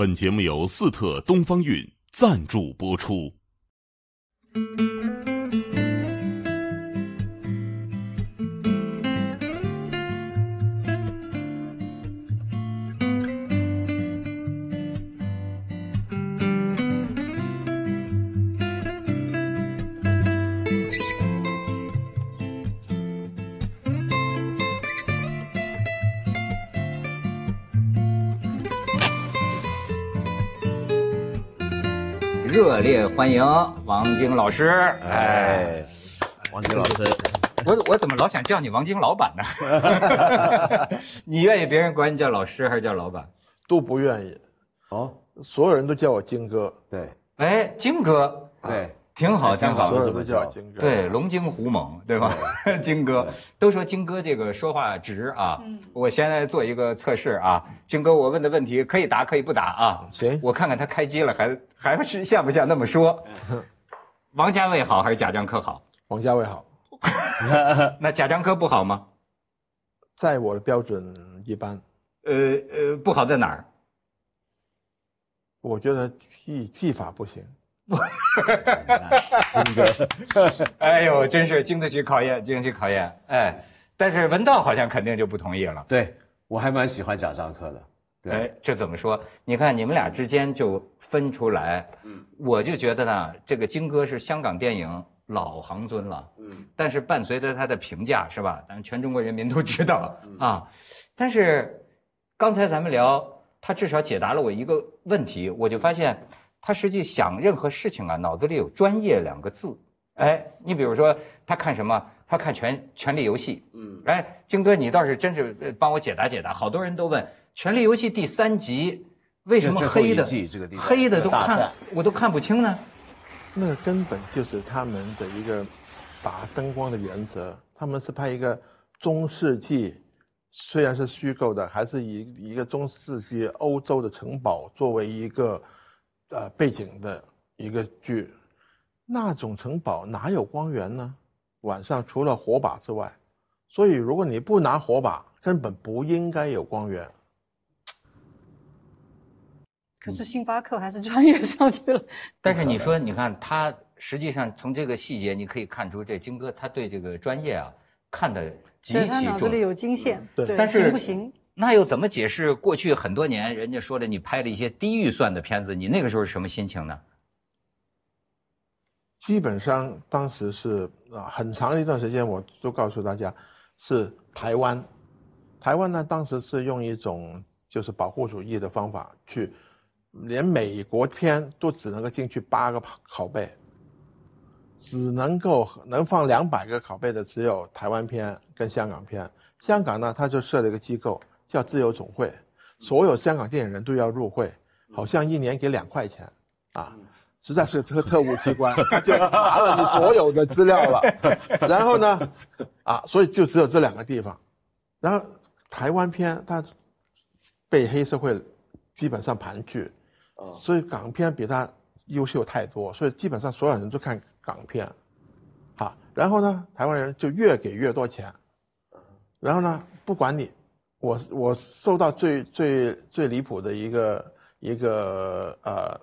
本节目由四特东方韵赞助播出。热烈欢迎王晶老师！哎，哎，王晶老师，我我怎么老想叫你王晶老板呢？你愿意别人管你叫老师还是叫老板？都不愿意，哦，所有人都叫我晶哥，对哎，晶哥，对，挺好，挺好所有。人都叫我金哥。对，龙精虎猛，对吧？金哥都说金哥这个说话直啊。我现在做一个测试啊，金哥，我问的问题可以答可以不答啊。行我看看他开机了，还还是像不像那么说？王家卫好还是贾樟柯好？王家卫好，那贾樟柯不好吗？在我的标准一般，呃呃，不好在哪儿？我觉得技技法不行。金哥，哎呦，真是经得起考验，经得起考验。哎，但是文道好像肯定就不同意了。对我还蛮喜欢贾樟柯的，对，哎，这怎么说？你看你们俩之间就分出来，嗯，我就觉得呢，这个金哥是香港电影老行尊了，嗯，但是伴随着他的评价是吧？咱们全中国人民都知道啊。但是刚才咱们聊，他至少解答了我一个问题，我就发现他实际想任何事情啊，脑子里有“专业”两个字。哎，你比如说他看什么？他看权权力游戏，嗯，哎，京哥，你倒是真是呃帮我解答解答。好多人都问《权力游戏》第三集为什么黑的这个地方黑的都看我都看不清呢？那个根本就是他们的一个打灯光的原则。他们是拍一个中世纪，虽然是虚构的，还是以一个中世纪欧洲的城堡作为一个呃背景的一个剧。那种城堡哪有光源呢？晚上除了火把之外，所以如果你不拿火把，根本不应该有光源。可是星巴克还是穿越上去了。但是你说，你看他实际上从这个细节，你可以看出这金哥他对这个专业啊看得极对他其重脑子里。有金线，对但是行不行？那又怎么解释过去很多年人家说的你拍了一些低预算的片子，你那个时候是什么心情呢？基本上当时是啊，很长一段时间我都告诉大家是台湾，台湾呢当时是用一种就是保护主义的方法去，连美国片都只能够进去八个拷贝，只能够能放两百个拷贝的只有台湾片跟香港片。香港呢，他就设了一个机构叫自由总会，所有香港电影人都要入会，好像一年给两块钱啊。实在是特特务机关，他就拿了你所有的资料了。然后呢，啊，所以就只有这两个地方。然后台湾片它被黑社会基本上盘踞，所以港片比它优秀太多，所以基本上所有人都看港片。啊，然后呢，台湾人就越给越多钱。然后呢，不管你，我我收到最最最离谱的一个一个呃。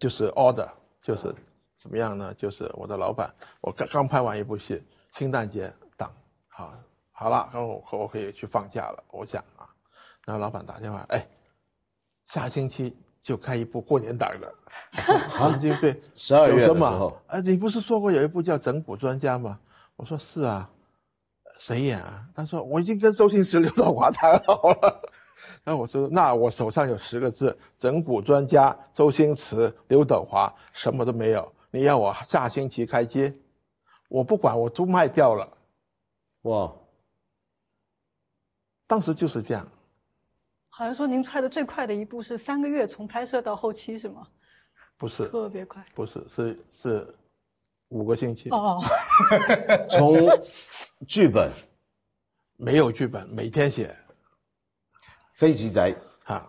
就是 order，就是怎么样呢？就是我的老板，我刚刚拍完一部戏，圣诞节档，好，好了，然后我我可以去放假了。我想啊，然后老板打电话，哎，下星期就开一部过年档的，神经病，十二月的有什么时候？哎，你不是说过有一部叫《整蛊专家》吗？我说是啊，谁演啊？他说我已经跟周星驰、刘德华谈好了。然后我说，那我手上有十个字：整蛊专家周星驰、刘德华，什么都没有。你要我下星期开机，我不管，我都卖掉了。哇，当时就是这样，好像说您拍的最快的一部是三个月从拍摄到后期是吗？不是，特别快。不是，是是五个星期，哦，从剧本没有剧本，每天写飞机仔啊，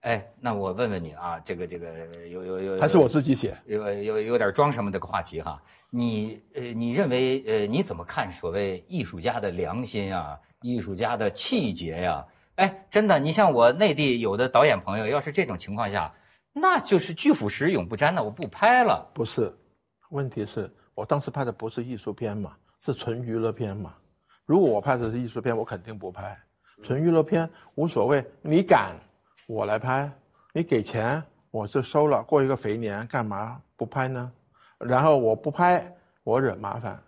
哎，那我问问你啊，这个这个有有有，还是我自己写。有有有点装什么这个话题哈？你呃，你认为呃，你怎么看所谓艺术家的良心啊，艺术家的气节呀、哎，真的，你像我内地有的导演朋友，要是这种情况下，那就是拒腐蚀永不沾的，我不拍了。不是，问题是我当时拍的不是艺术片嘛，是纯娱乐片嘛。如果我拍的是艺术片，我肯定不拍。纯娱乐片无所谓，你敢，我来拍；你给钱，我就收了。过一个肥年，干嘛不拍呢？然后我不拍，我惹麻烦。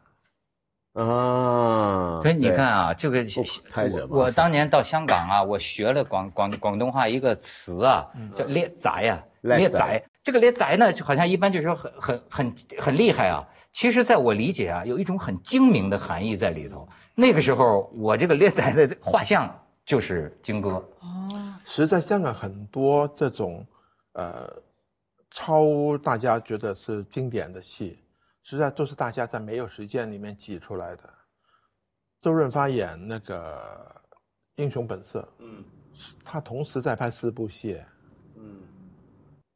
啊，所以你看啊，这个拍着我我当年到香港啊，我学了广广广东话一个词啊，叫咧仔呀，咧仔。这个咧仔呢，就好像一般就是说很很很很厉害啊。其实，在我理解啊，有一种很精明的含义在里头。那个时候，我这个列仔的画像就是金哥。哦实在香港很多这种，呃，超大家觉得是经典的戏，实际上都是大家在没有时间里面挤出来的。周润发演那个《英雄本色》，嗯他同时在拍四部戏，嗯，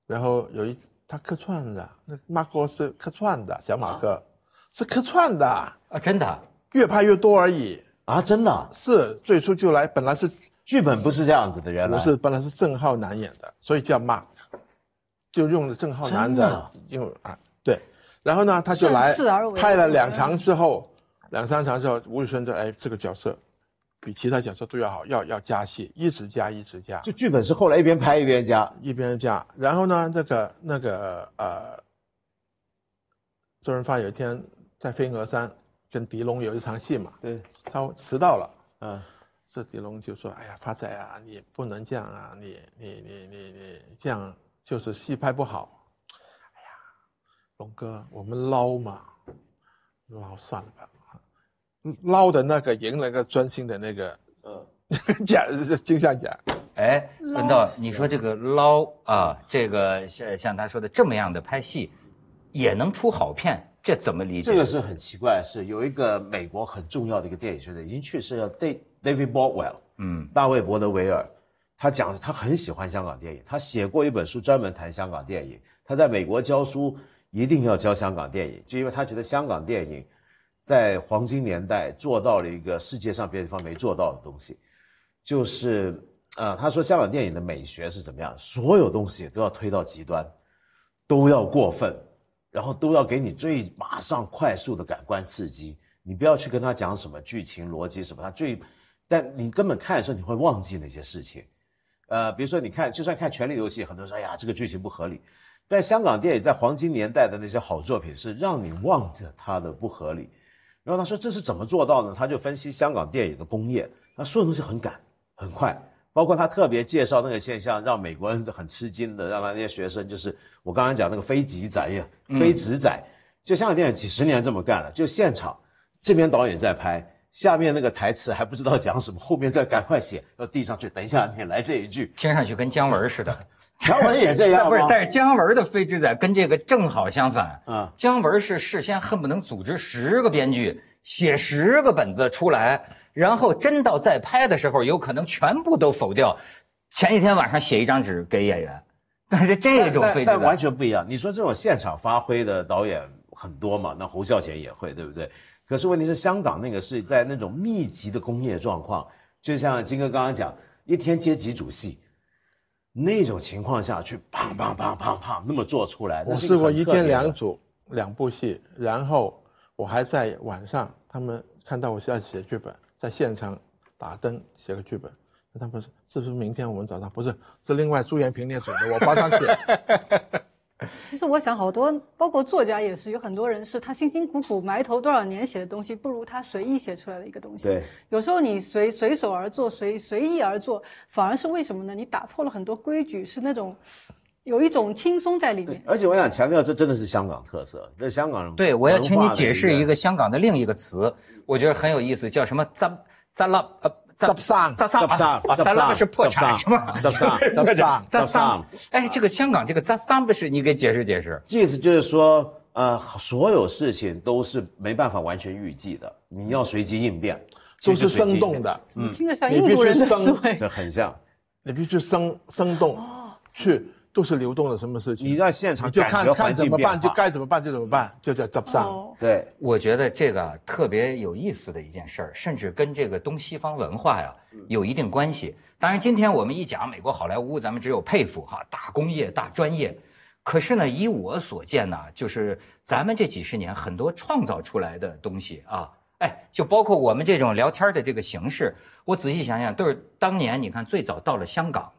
然后有一他客串的，那马哥是客串的，小马哥、是客串的，啊，真的，越拍越多而已。啊，真的啊，是最初就来，本来是。剧本不是这样子的，原来。不是，本来是郑浩南演的，所以叫 Mark，就用了郑浩南的真的用啊，对。然后呢，他就来拍了两场之后，两三场之后，吴宇森就哎，这个角色比其他角色都要好，要要加戏，一直加，一直加，就剧本是后来一边拍一边加，一边加。然后呢，这个那个呃，周润发有一天在飞鹅山跟狄龙有一场戏嘛，对，他迟到了。嗯，这狄龙就说：“哎呀，发仔啊，你不能这样啊，你你你你你这样就是戏拍不好。哎呀，龙哥，我们捞嘛，捞算了吧，捞的那个赢了个专心的那个呃，奖金像奖。哎，文道，你说这个捞啊，这个像像他说的这么样的拍戏，也能出好片，这怎么理解？这个是很奇怪，是有一个美国很重要的一个电影学者已经去世了，David David Bordwell，嗯大卫·伯德维尔，他讲他很喜欢香港电影，他写过一本书专门谈香港电影。他在美国教书，一定要教香港电影，就因为他觉得香港电影在黄金年代做到了一个世界上别的地方没做到的东西，就是呃，他说香港电影的美学是怎么样，所有东西都要推到极端，都要过分，然后都要给你最马上快速的感官刺激。你不要去跟他讲什么剧情逻辑什么，他最，但你根本看的时候你会忘记那些事情。呃，比如说你看，就算看《权力游戏》，很多人说哎呀这个剧情不合理，但香港电影在黄金年代的那些好作品是让你忘记它的不合理。然后他说这是怎么做到呢？他就分析香港电影的工业，他所有东西很赶很快，包括他特别介绍那个现象，让美国人很吃惊的，让他那些学生就是我刚刚讲那个非极仔呀，非直仔，就香港电影几十年这么干了，就现场这边导演在拍。下面那个台词还不知道讲什么，后面再赶快写到递上去。等一下，你来这一句，听上去跟姜文似的。姜文也这样不是，但是姜文的飞之仔跟这个正好相反。嗯姜文是事先恨不能组织十个编剧写十个本子出来，然后真到在拍的时候，有可能全部都否掉。前一天晚上写一张纸给演员，但是这种飞之但但完，全不一样。你说这种现场发挥的导演很多嘛？那侯孝贤也会，对不对？可是问题是，香港那个是在那种密集的工业状况，就像金哥刚刚讲，一天接几组戏，那种情况下去，砰砰砰砰砰那么做出来。我试过一天两组两部戏，然后我还在晚上，他们看到我在写剧本，在现场打灯写个剧本。他们说是不是明天我们早上？不是，是另外朱延平那组的，我帮他写。其实我想，好多包括作家也是，有很多人是他辛辛苦苦埋头多少年写的东西，不如他随意写出来的一个东西。对，有时候你随随手而做，随随意而做，反而是为什么呢？你打破了很多规矩，是那种有一种轻松在里面。而且我想强调，这真的是香港特色，这是香港人对我要请你解释一个个香港的另一个词，我觉得很有意思，叫什么“扎扎拉”呃。扎上扎萨扎上啊，扎拉是破产是吗？扎上扎上扎扎上哎，这个香港这个扎桑不是你给解释解释？意思就是说，呃，所有事情都是没办法完全预计的，你要随机应变，都是随机应变，生动的，嗯听着像你必须印度人的生思维。对，很像。你必须生生动，去都是流动的什么事情。你在现场就看看怎么办，就该怎么办就怎么办，就叫执上。哦，对，我觉得这个啊特别有意思的一件事儿，甚至跟这个东西方文化呀有一定关系。当然，今天我们一讲美国好莱坞，咱们只有佩服哈，大工业、大专业。可是呢，以我所见呢，就是咱们这几十年很多创造出来的东西啊，哎，就包括我们这种聊天的这个形式，我仔细想想，都是当年你看最早到了香港，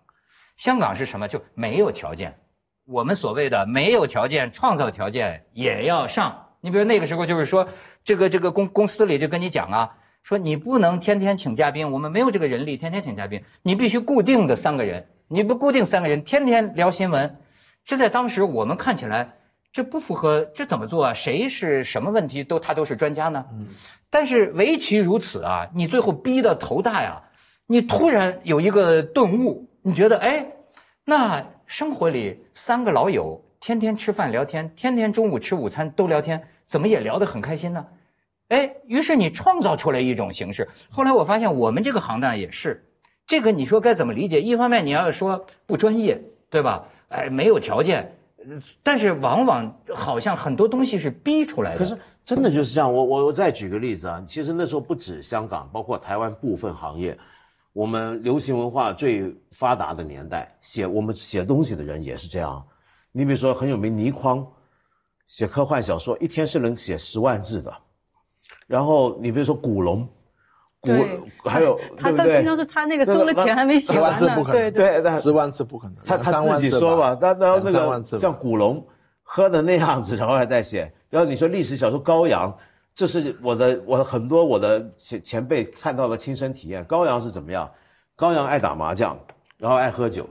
香港是什么？就没有条件，我们所谓的没有条件创造条件也要上。你比如那个时候就是说，这个这个公公司里就跟你讲啊，说你不能天天请嘉宾，我们没有这个人力天天请嘉宾，你必须固定的三个人，你不固定三个人天天聊新闻，这在当时我们看起来这不符合，这怎么做啊？谁是什么问题都他都是专家呢？嗯但是唯其如此啊，你最后逼得头大呀，你突然有一个顿悟，你觉得哎，那生活里三个老友天天吃饭聊天，天天中午吃午餐都聊天，怎么也聊得很开心呢？哎，于是你创造出来一种形式。后来我发现我们这个行当也是，这个你说该怎么理解？一方面你要说不专业，对吧？哎，没有条件，但是往往好像很多东西是逼出来的。可是真的就是这样。我我我再举个例子啊，其实那时候不止香港，包括台湾部分行业，我们流行文化最发达的年代，写我们写东西的人也是这样。你比如说很有名倪匡，写科幻小说一天是能写十万字的。然后你比如说古龙，古还有他对不对但经常？是他那个收了钱还没写十万完呢字不，可能对对。对，十万字不可能，他他自己三万字说吧，他然后那个像古龙喝的那样子，然后还在写。然后你说历史小说高阳，这是我的我的很多我的前前辈看到的亲身体验。高阳是怎么样？高阳爱打麻将，然后爱喝酒，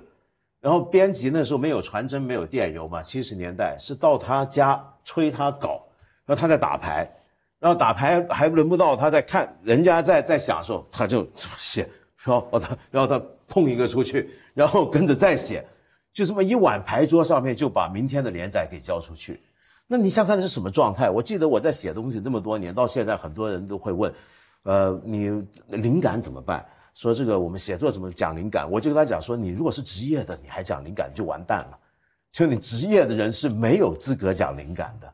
然后编辑那时候没有传真，没有电邮嘛，七十年代是到他家催他搞，然后他在打牌，然后打牌还轮不到他在看人家在在享受，他就写，然后他然后他碰一个出去，然后跟着再写，就这么一碗牌桌上面就把明天的连载给交出去。那你想想看这是什么状态？我记得我在写东西那么多年，到现在很多人都会问，呃，你灵感怎么办？说这个我们写作怎么讲灵感？我就跟他讲说，你如果是职业的，你还讲灵感就完蛋了。就你职业的人是没有资格讲灵感的。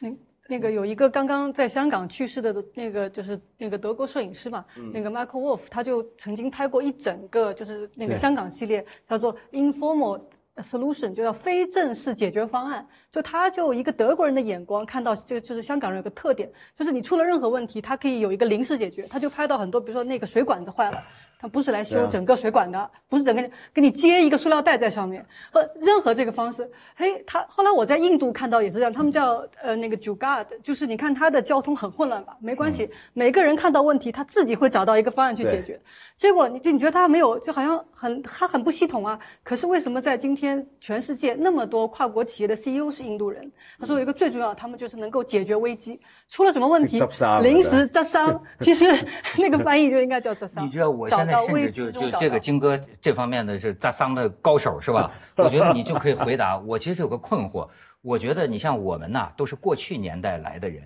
那那个有一个刚刚在香港去世的那个就是那个德国摄影师嘛，嗯那个 Michael Wolf，他就曾经拍过一整个就是那个香港系列，叫做 Informal Solution，就叫非正式解决方案。就他就一个德国人的眼光看到，这个就是香港人有个特点，就是你出了任何问题，他可以有一个临时解决。他就拍到很多，比如说那个水管子坏了。他不是来修整个水管的，不是整个给你接一个塑料袋在上面，和任何这个方式。嘿，他后来我在印度看到也是这样，他们叫呃那个 Jugaad，就是你看他的交通很混乱吧，没关系，每个人看到问题他自己会找到一个方案去解决。结果你就你觉得他没有，就好像很他很不系统啊。可是为什么在今天全世界那么多跨国企业的 CEO 是印度人？他说有一个最重要，他们就是能够解决危机，出了什么问题临时扎伤，其实 那个翻译就应该叫扎伤。你知道我现在甚至就就这个金哥这方面的是扎桑的高手是吧？我觉得你就可以回答我。其实有个困惑，我觉得你像我们呐，都是过去年代来的人，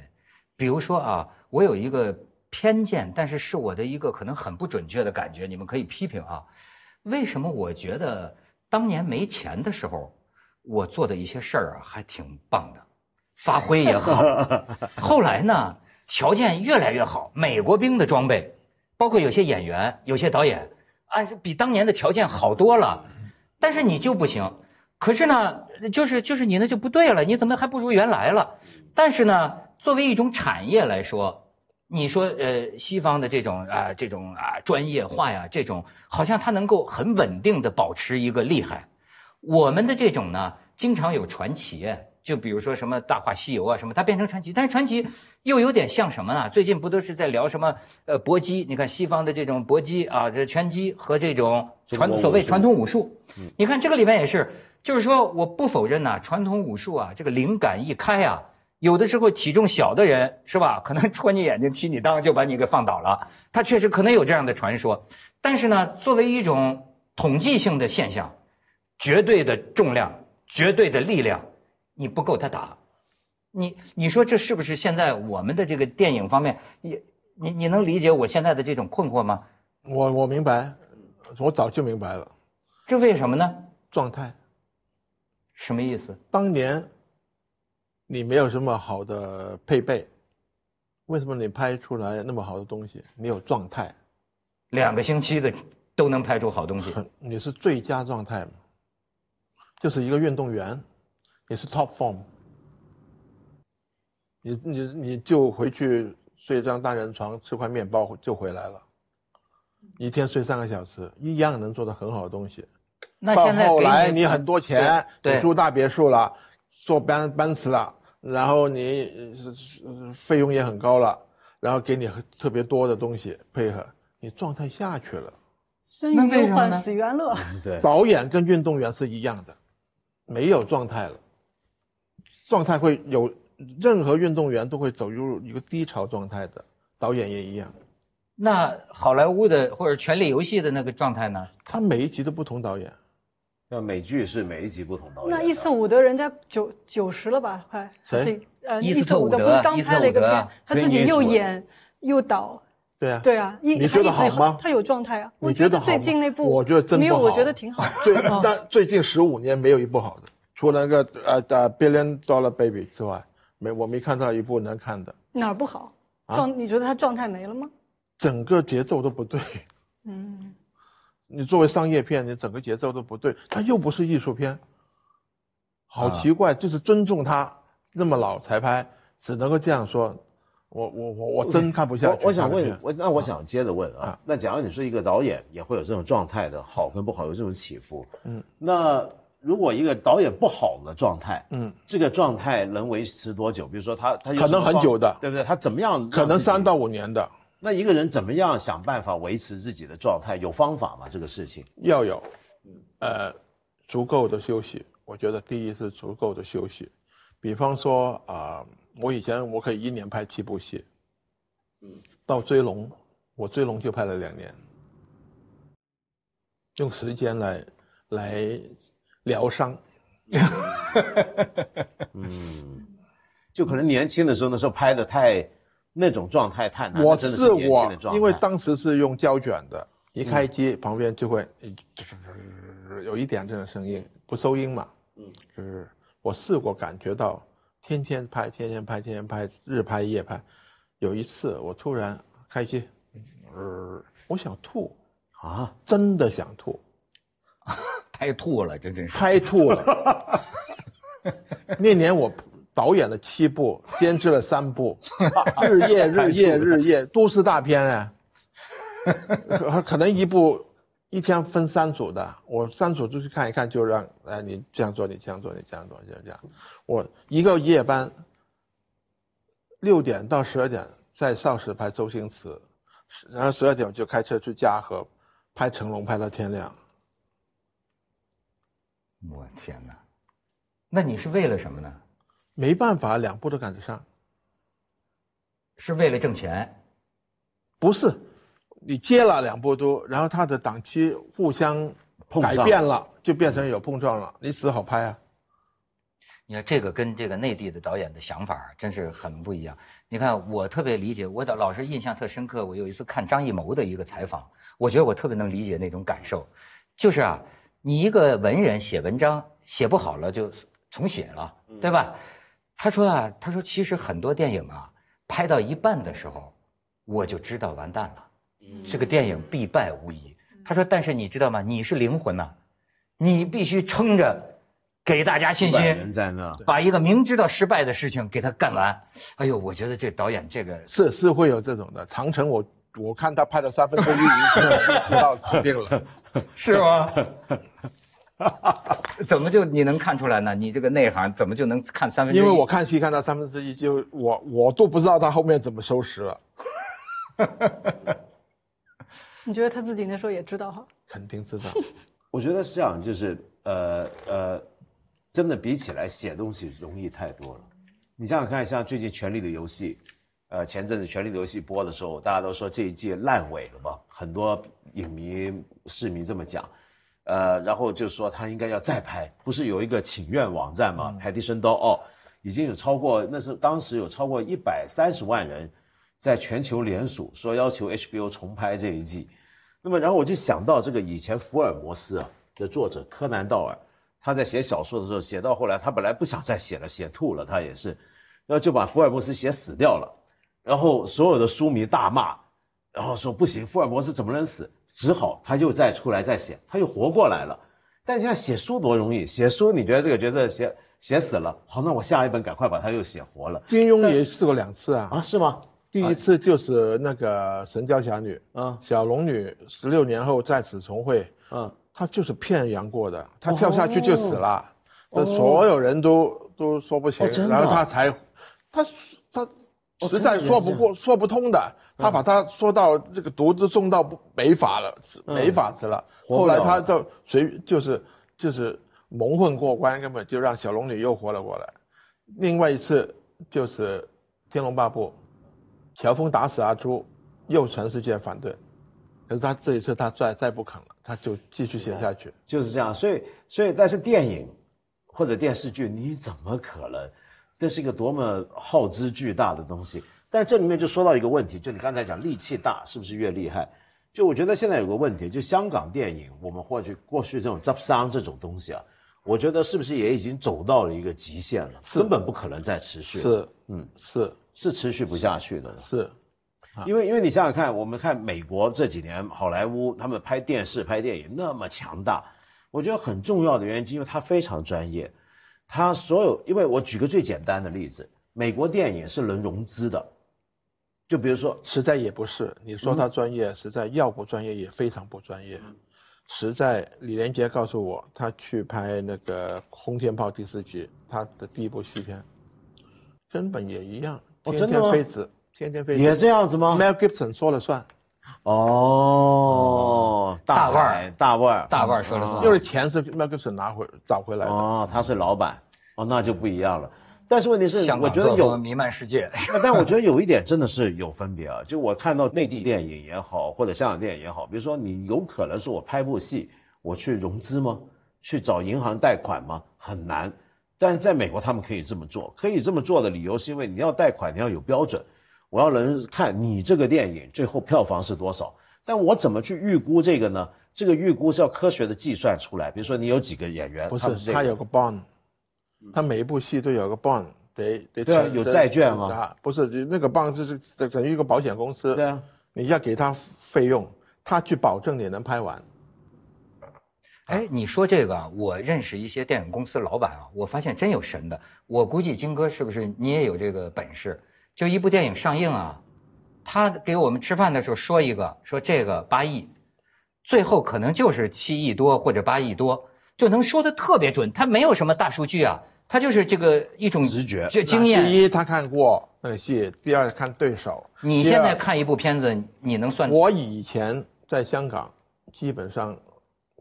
比如说啊，我有一个偏见，但是是我的一个可能很不准确的感觉，你们可以批评啊。为什么我觉得当年没钱的时候，我做的一些事儿啊还挺棒的，发挥也好。后来呢，条件越来越好，美国兵的装备。包括有些演员、有些导演，啊，比当年的条件好多了，但是你就不行。可是呢，就是就是你那就不对了，你怎么还不如原来了？但是呢，作为一种产业来说，你说呃，西方的这种啊、这种啊专业化呀，这种好像它能够很稳定的保持一个厉害。我们的这种呢，经常有传奇，就比如说什么《大话西游》啊什么，它变成传奇，但是传奇又有点像什么呢？最近不都是在聊什么呃搏击？你看西方的这种搏击啊，这拳击和这种传所谓传统武术，你看这个里面也是，就是说我不否认呐、传统武术啊，这个灵感一开啊，有的时候体重小的人是吧，可能戳你眼睛踢你裆就把你给放倒了，他确实可能有这样的传说，但是呢，作为一种统计性的现象。绝对的重量，绝对的力量，你不够他打。你你说这是不是现在我们的这个电影方面，你你你能理解我现在的这种困惑吗？我我明白，我早就明白了，这为什么呢？状态，什么意思？当年你没有什么好的配备，为什么你拍出来那么好的东西？你有状态，两个星期的都能拍出好东西，你是最佳状态嘛？就是一个运动员，你是 top form，你你你就回去睡张单人床，吃块面包就回来了，一天睡三个小时，一样能做到很好的东西。到那现在后来你很多钱，你住大别墅了，坐班班次了，然后你费用也很高了，然后给你特别多的东西配合，你状态下去了。生那于忧患，为什么呢死于安乐。对，导演跟运动员是一样的，没有状态了，状态会有任何运动员都会走入一个低潮状态的，导演也一样。那好莱坞的或者《权力游戏》的那个状态呢？他每一集都不同导演，那美剧是每一集不同导演。那伊斯伍德人家九九十了吧？快谁是呃，伊斯特伍德不是刚拍了一个片他自己又演又导，对啊，对啊，一你觉得好吗？他有状态啊，我你觉得好吗？最近那部我觉得真没有，我觉得挺好。最 哦。但最近十五年没有一部好的，除了那个呃呃 Billion Dollar Baby 之外，没我没看到一部能看的，哪儿不好？啊状你觉得他状态没了吗？整个节奏都不对。嗯，你作为商业片，你整个节奏都不对，它又不是艺术片，好啊奇怪，就是尊重他那么老才拍，只能够这样说。我我我我真看不下去。我我想问你，我那我想接着问啊啊，那假如你是一个导演，也会有这种状态的好跟不好有这种起伏，嗯，那如果一个导演不好的状态，嗯，这个状态能维持多久？比如说他他可能很久的对不对？他怎么样？可能三到五年的那一个人怎么样想办法维持自己的状态？有方法吗？这个事情？要有，呃，足够的休息。我觉得第一是足够的休息，比方说啊、我以前我可以一年拍七部戏，嗯，到追龙，我追龙就拍了两年，用时间来来疗伤。就可能年轻的时候，那时候拍的太那种状态太难，我试过。因为当时是用胶卷的，一开机旁边就会有一点这种声音，不收音嘛。嗯，就是我试过感觉到，天天拍，天天拍，天天拍，日拍夜拍。有一次我突然开机，呃，我想吐，啊，真的想吐，拍吐了，这真是。拍吐了。那年我导演了七部，监制了三部，日夜日夜日夜，都市大片哎，可可能一部一天分三组的，我三组出去看一看，就让哎你这样做，你这样做，你这样做，就这样。我一个夜班，六点到十二点在邵氏拍周星驰，然后十二点我就开车去嘉禾拍成龙，拍到天亮。我天哪！那你是为了什么呢？没办法，两部都赶得上。是为了挣钱？不是，你接了两部都，然后它的档期互相改变了，就变成有碰撞了，你只好拍啊。你看这个跟这个内地的导演的想法真是很不一样。你看，我特别理解，我的老是印象特深刻。我有一次看张艺谋的一个采访，我觉得我特别能理解那种感受，就是啊，你一个文人写文章写不好了就重写了，对吧？他说啊，他说其实很多电影啊，拍到一半的时候，我就知道完蛋了，这个电影必败无疑。他说，但是你知道吗？你是灵魂呐、你必须撑着，给大家信心，人在那，把一个明知道失败的事情给他干完。哎呦，我觉得这导演这个是是会有这种的。长城我我看他拍了三分之一，已经知道 死定了。是吗？怎么就你能看出来呢？你这个内行怎么就能看三分之一？因为我看戏看到三分之一，就我我都不知道他后面怎么收拾了，你觉得他自己那时候也知道哈？肯定知道。我觉得是这样，就是呃呃，真的比起来写东西容易太多了。你想想看，像最近《权力的游戏》，呃，前阵子《权力的游戏》播的时候，大家都说这一季烂尾了嘛，很多影迷、市民这么讲。呃，然后就说他应该要再拍，不是有一个请愿网站嘛？海底生刀哦，已经有超过，那是当时有超过一百三十万人在全球联署，说要求 HBO 重拍这一季。那么，然后我就想到这个以前福尔摩斯啊的作者柯南道尔，他在写小说的时候，写到后来，他本来不想再写了，写吐了，他也是，然后就把福尔摩斯写死掉了，然后所有的书迷大骂，然后说不行，福尔摩斯怎么能死？只好他又再出来再写，他又活过来了。但你看写书多容易，写书你觉得这个角色写写死了，好，那我下一本赶快把他又写活了金庸也试过两次啊，啊？是吗？第一次就是那个《神雕侠侣》，啊小龙女十六年后再次重会，嗯，他就是骗杨过的，他跳下去就死了，那、所有人都都说不行，哦然后他才，他他实在说不过、说不通的，他把他说到这个毒子送到不没法了，是没法子了。后来他就随就是就是蒙混过关，根本就让小龙女又活了过来。另外一次就是《天龙八部》，乔峰打死阿朱，又全世界反对，可是他这一次他再再不肯了，他就继续写下去。就是这样。所以所以但是电影或者电视剧，你怎么可能？这是一个多么耗资巨大的东西。但这里面就说到一个问题，就你刚才讲力气大是不是越厉害？就我觉得现在有个问题，就香港电影，我们或许过去这种执商这种东西啊，我觉得是不是也已经走到了一个极限了，是根本不可能再持续，是，嗯，是是持续不下去的。是，因为因为你想想看，我们看美国这几年好莱坞他们拍电视拍电影那么强大，我觉得很重要的原因，因为它非常专业，它所有，因为我举个最简单的例子，美国电影是能融资的，就比如说实在也不是。你说他专业，实在要不专业也非常不专业。实在，李连杰告诉我，他去拍那个《轰天炮》第四集，他的第一部戏片，根本也一样，天天飞子，天天飞子也这样子吗？Mel Gibson 说了算，哦，大腕儿大腕儿，大腕儿说了算就是钱是 Mel Gibson 拿回找回来的。哦，他是老板，哦，那就不一样了。但是问题是，我觉得有弥漫世界。但我觉得有一点真的是有分别啊，就我看到内地电影也好，或者香港电影也好，比如说你有可能是我拍部戏，我去融资吗？去找银行贷款吗？很难。但是在美国他们可以这么做，可以这么做的理由是因为你要贷款，你要有标准，我要能看你这个电影最后票房是多少。但我怎么去预估这个呢？这个预估是要科学的计算出来。比如说你有几个演员，不是，他有个 bond，他每一部戏都有个 bond，得得对啊有债券啊啊，不是那个 bond 就是等于一个保险公司，对啊，你要给他费用，他去保证你能拍完。哎，你说这个啊，我认识一些电影公司老板啊，我发现真有神的。我估计金哥是不是你也有这个本事？就一部电影上映啊，他给我们吃饭的时候说一个，说这个八亿，最后可能就是七亿多或者八亿多，就能说的特别准。他没有什么大数据啊，他就是这个一种直觉这经验。第一，他看过那个戏；第二，看对手。你现在看一部片子，你能算？我以前在香港，基本上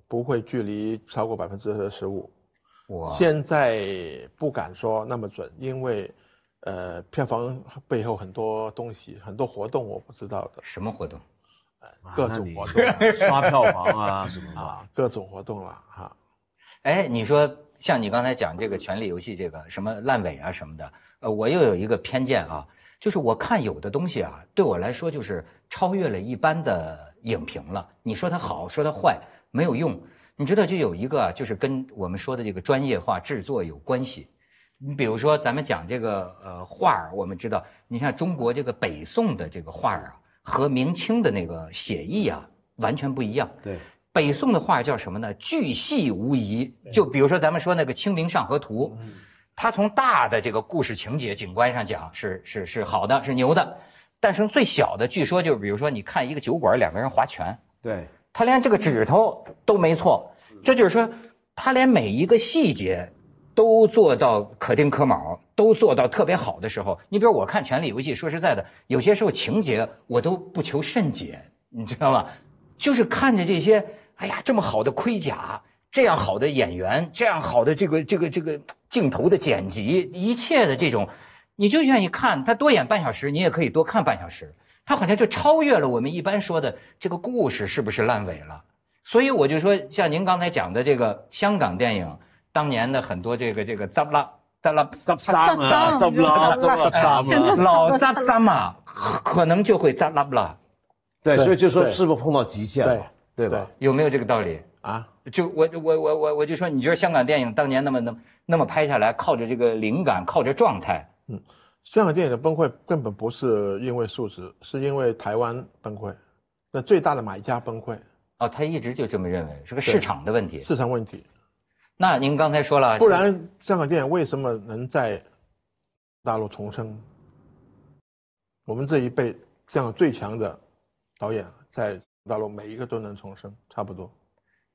不会距离超过百分之十五。我，现在不敢说那么准，因为呃，票房背后很多东西，很多活动我不知道的，什么活动？各种活动 刷票房啊什么的。啊，各种活动了哈。哎，你说像你刚才讲这个《权力游戏》这个什么烂尾啊什么的，呃，我又有一个偏见啊，就是我看有的东西啊，对我来说就是超越了一般的影评了。你说它好，说它坏没有用。你知道，就有一个啊就是跟我们说的这个专业化制作有关系。你比如说，咱们讲这个呃画儿，我们知道，你像中国这个北宋的这个画儿啊，和明清的那个写意啊，完全不一样。对，北宋的画叫什么呢？巨细无遗。就比如说咱们说那个《清明上河图》，它从大的这个故事情节、景观上讲是是是好的，是牛的，但是从最小的，据说就是比如说你看一个酒馆两个人划拳，对，他连这个指头都没错，这就是说他连每一个细节都做到可丁可卯，都做到特别好的时候，你比如我看《权力游戏》，说实在的，有些时候情节我都不求甚解，你知道吗？就是看着这些，哎呀，这么好的盔甲，这样好的演员，这样好的这个这个这个镜头的剪辑，一切的这种，你就愿意看。他多演半小时，你也可以多看半小时。他好像就超越了我们一般说的这个故事是不是烂尾了。所以我就说，像您刚才讲的这个香港电影，当年的很多这个这个杂拉杂拉执生啊，執啦，執啦，差现在老扎三嘛，可能就会扎拉不拉，对，所以就说是不是碰到极限了，对吧？有没有这个道理？啊，就我我我我我就说，你觉得香港电影当年那么那么那么拍下来，靠着这个灵感，靠着状态，嗯香港电影的崩溃根本不是因为数值，是因为台湾崩溃，那最大的买家崩溃，哦，他一直就这么认为，是个市场的问题。市场问题。那您刚才说了，不然香港电影为什么能在大陆重生？我们这一辈香港最强的导演在大陆每一个都能重生，差不多。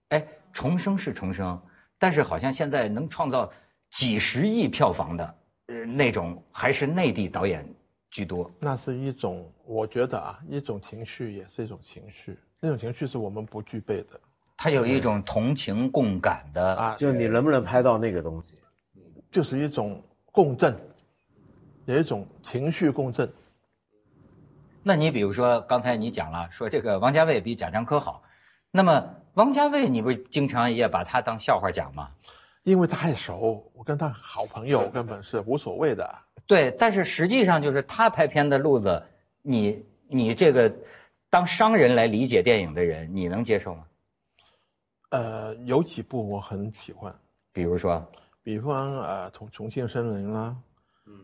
哎，重生是重生，但是好像现在能创造几十亿票房的，呃，那种还是内地导演居多。那是一种，我觉得啊，一种情绪也是一种情绪，那种情绪是我们不具备的他有一种同情共感的，啊，就你能不能拍到那个东西？就是一种共振，有一种情绪共振。那你比如说刚才你讲了，说这个王家卫比贾樟柯好，那么王家卫你不是经常也把他当笑话讲吗？因为太熟，我跟他好朋友，根本是无所谓的。对，但是实际上就是他拍片的路子，你你这个当商人来理解电影的人，你能接受吗？呃，有几部我很喜欢，比如说，比方呃，重重庆森林啦，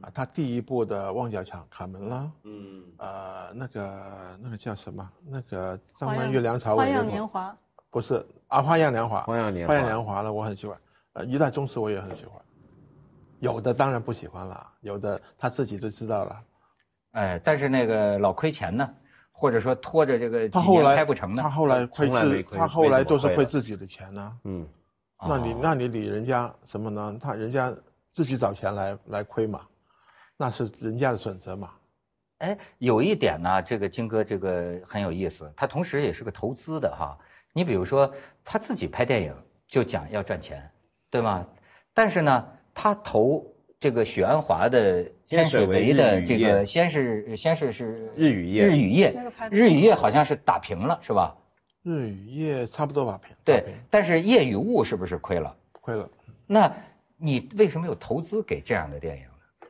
啊，他第一部的旺角卡卡门啦，嗯，呃，那个那个叫什么？那个张曼玉、梁朝花伟那部，样年华，不是啊，花样年华，花样年华花样年华呢，我很喜欢。呃，一代宗师我也很喜欢，有的当然不喜欢了，有的他自己都知道了。哎，但是那个老亏钱呢，或者说拖着这个几年他后来拍不成呢他，后来亏自，他后来都是亏自己的钱呢、嗯，那你哦那你理人家什么呢？他人家自己找钱来来亏嘛，那是人家的选择嘛。哎，有一点呢，这个金哥这个很有意思，他同时也是个投资的哈。你比如说他自己拍电影就讲要赚钱，对吗？但是呢，他投这个许鞍华的天水围的这个先是先是是日与夜日与夜日与夜好像是打平了是吧？日与夜差不多吧，平对，但是夜与雾是不是亏了？亏了。那你为什么有投资给这样的电影呢？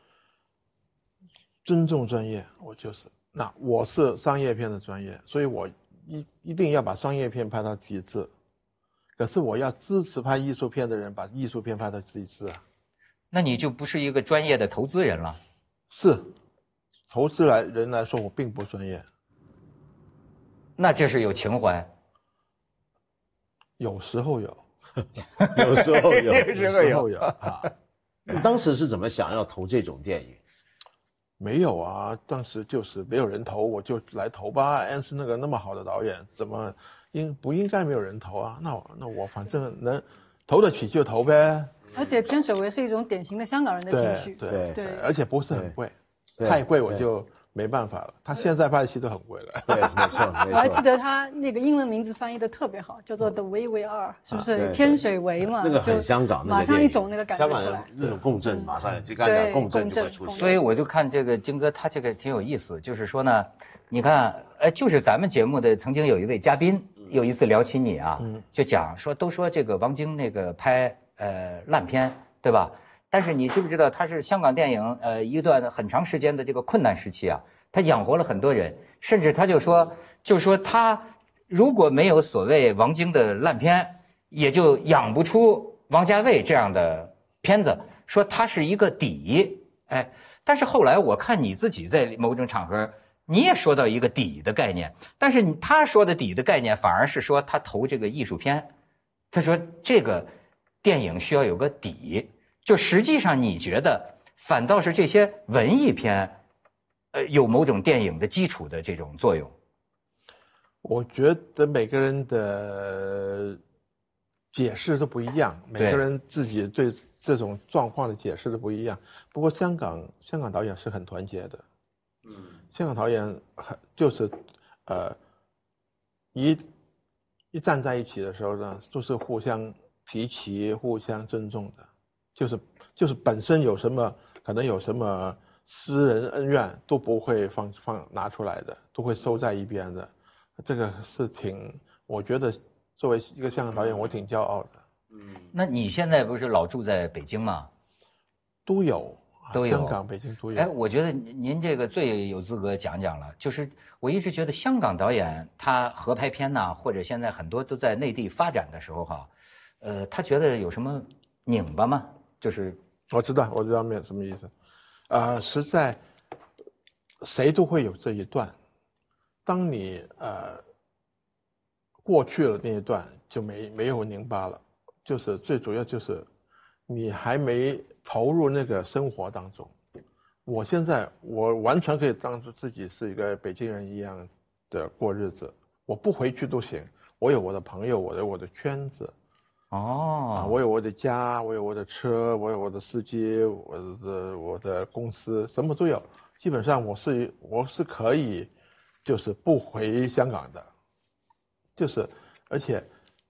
尊重专业，我就是那我是商业片的专业，所以我一一定要把商业片拍到极致。可是我要支持拍艺术片的人把艺术片拍到极致啊。那你就不是一个专业的投资人了。是，投资来人来说我并不专业，那这是有情怀，有时候有，有时候有。有时候有有啊。你当时是怎么想要投这种电影？没有啊，当时就是没有人投，我就来投吧。安是那个那么好的导演，怎么应不应该没有人投啊？那我那我反正能投得起就投呗。而且天水围是一种典型的香港人的情绪。对对对而且不是很贵，太贵我就没办法了。他现在拍的戏都很贵了。对，没错，没我还记。得他那个英文名字翻译的特别好，叫做 The Way We Are，是不是天水围嘛？那个很香港，那马上一种那个感觉香港人出来。那种共振，马上就感觉共振就会共振共出现。所以我就看这个金哥他这个挺有意思，就是说呢，你看，哎，就是咱们节目的曾经有一位嘉宾有一次聊起你啊，就讲说都说这个王晶那个拍呃烂片，对吧？但是你知不知道他是香港电影呃一段很长时间的这个困难时期啊，他养活了很多人，甚至他就说，就说他如果没有所谓王晶的烂片，也就养不出王家卫这样的片子，说他是一个底，哎，但是后来我看你自己在某种场合，你也说到一个底的概念，但是他说的底的概念反而是说他投这个艺术片，他说这个电影需要有个底，就实际上你觉得反倒是这些文艺片，呃，有某种电影的基础的这种作用。我觉得每个人的解释都不一样，每个人自己对这种状况的解释都不一样。不过香港香港导演是很团结的，嗯，香港导演很就是，呃，一一站在一起的时候呢，就是互相提携、互相尊重的，就是就是本身有什么可能有什么私人恩怨都不会放放拿出来的，都会收在一边的，这个是挺，我觉得作为一个香港导演，我挺骄傲的。嗯那你现在不是老住在北京吗？都有都有香港、北京都有。哎，我觉得您这个最有资格讲讲了。就是我一直觉得香港导演他合拍片呐，或者现在很多都在内地发展的时候哈，呃，他觉得有什么拧巴吗？就是我知道，我知道没有什么意思。呃，实在谁都会有这一段，当你呃过去了那一段就没没有拧巴了，就是最主要就是你还没投入那个生活当中。我现在我完全可以当做自己是一个北京人一样的过日子，我不回去都行。我有我的朋友，我有我的圈子，啊，哦，我有我的家，我有我的车，我有我的司机，我的我的公司，什么都有。基本上我是我是可以，就是不回香港的，就是而且，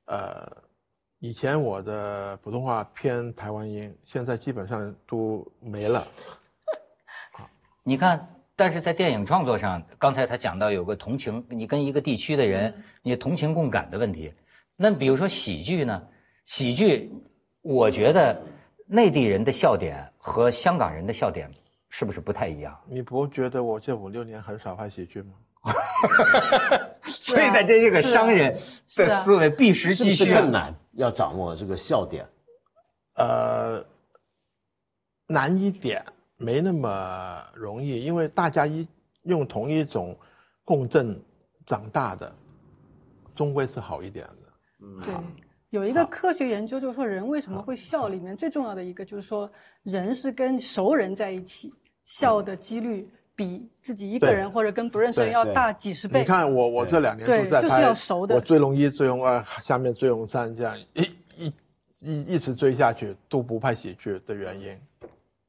呃，以前我的普通话偏台湾音，现在基本上都没了。你看，但是在电影创作上，刚才他讲到有个同情，你跟一个地区的人，你同情共感的问题。那比如说喜剧呢？喜剧，我觉得内地人的笑点和香港人的笑点是不是不太一样？你不觉得我这五六年很少拍喜剧吗？所以在这这个商人的思维必实击需啊更难？要掌握这个笑点。呃，难一点，没那么容易，因为大家一用同一种共振长大的，终归是好一点的。对，有一个科学研究，就是说人为什么会笑，里面最重要的一个就是说，人是跟熟人在一起笑的几率比自己一个人或者跟不认识人要大几十倍。你看我我这两年对就是都在拍，就是要熟的我追龙一、追龙二，下面追龙三这样一一一一直追下去都不拍喜剧的原因，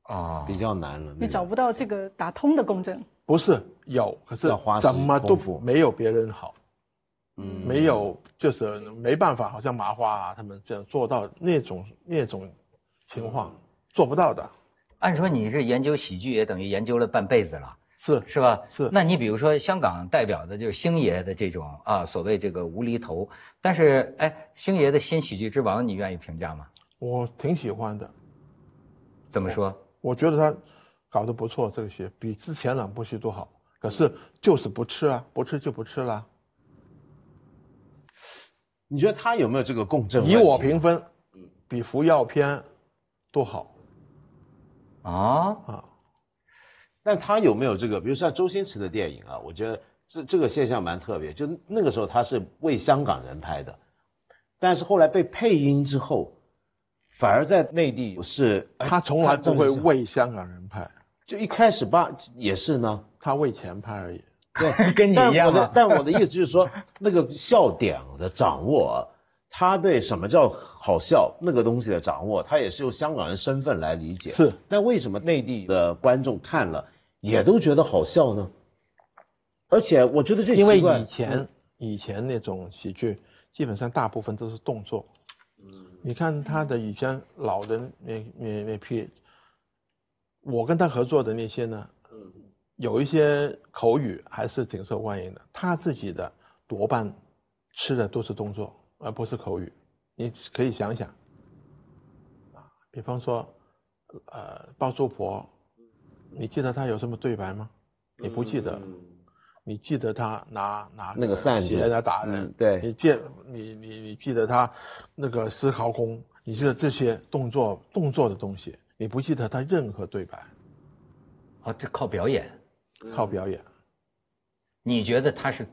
啊，比较难了。你找不到这个打通的共振。不是有，可是怎么都没有别人好。嗯没有，就是没办法，好像麻花啊，他们这样做到那种那种情况，做不到的。按说你是研究喜剧，也等于研究了半辈子了。是是吧？是那你比如说香港代表的就是星爷的这种啊，所谓这个无厘头，但是哎，星爷的新喜剧之王，你愿意评价吗？我挺喜欢的，怎么说？我觉得他搞得不错，这个戏比之前两部戏都好。可是就是不吃啊，不吃就不吃了。你觉得他有没有这个共振？以我评分，比服药片都好啊，啊。但他有没有这个？比如像周星驰的电影啊，我觉得这这个现象蛮特别。就那个时候他是为香港人拍的，但是后来被配音之后，反而在内地是哎他从来不会为香港人拍，就一开始吧也是呢。他为钱拍而已。对，跟你一样啊。我的但我的意思就是说，那个笑点的掌握，他对什么叫好笑那个东西的掌握，他也是用香港人身份来理解。是，但为什么内地的观众看了也都觉得好笑呢？而且我觉得这因为以前以前那种喜剧，基本上大部分都是动作。你看他的以前老的那那那批，我跟他合作的那些呢，有一些口语还是挺受欢迎的。他自己的多半吃的都是动作，而不是口语。你可以想想，啊，比方说，呃，包租婆，你记得他有什么对白吗？你不记得。你记得他拿拿那个扇子鞋来打人，嗯对你记你你你记得他那个思考功，你记得这些动作动作的东西，你不记得他任何对白，啊，这靠表演。靠表演你觉得他是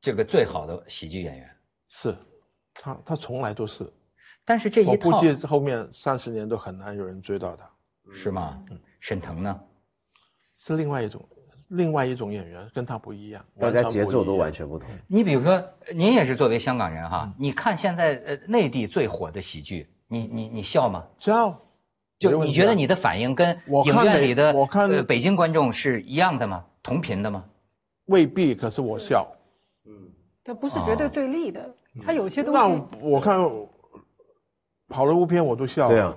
这个最好的喜剧演员？是，他他从来都是，但是这我一套我估计后面三十年都很难有人追到他，是吗？嗯沈腾呢？是另外一种另外一种演员，跟他不一样，大家节奏都完全不同。你比如说，您也是作为香港人哈，你看现在呃内地最火的喜剧，你你你笑吗？这样就你觉得你的反应跟影我看美院里的我看呃北京观众是一样的吗？同频的吗？未必，可是我笑。嗯它不是绝对对立的，它有些东西那我看好莱坞片我都笑，对啊，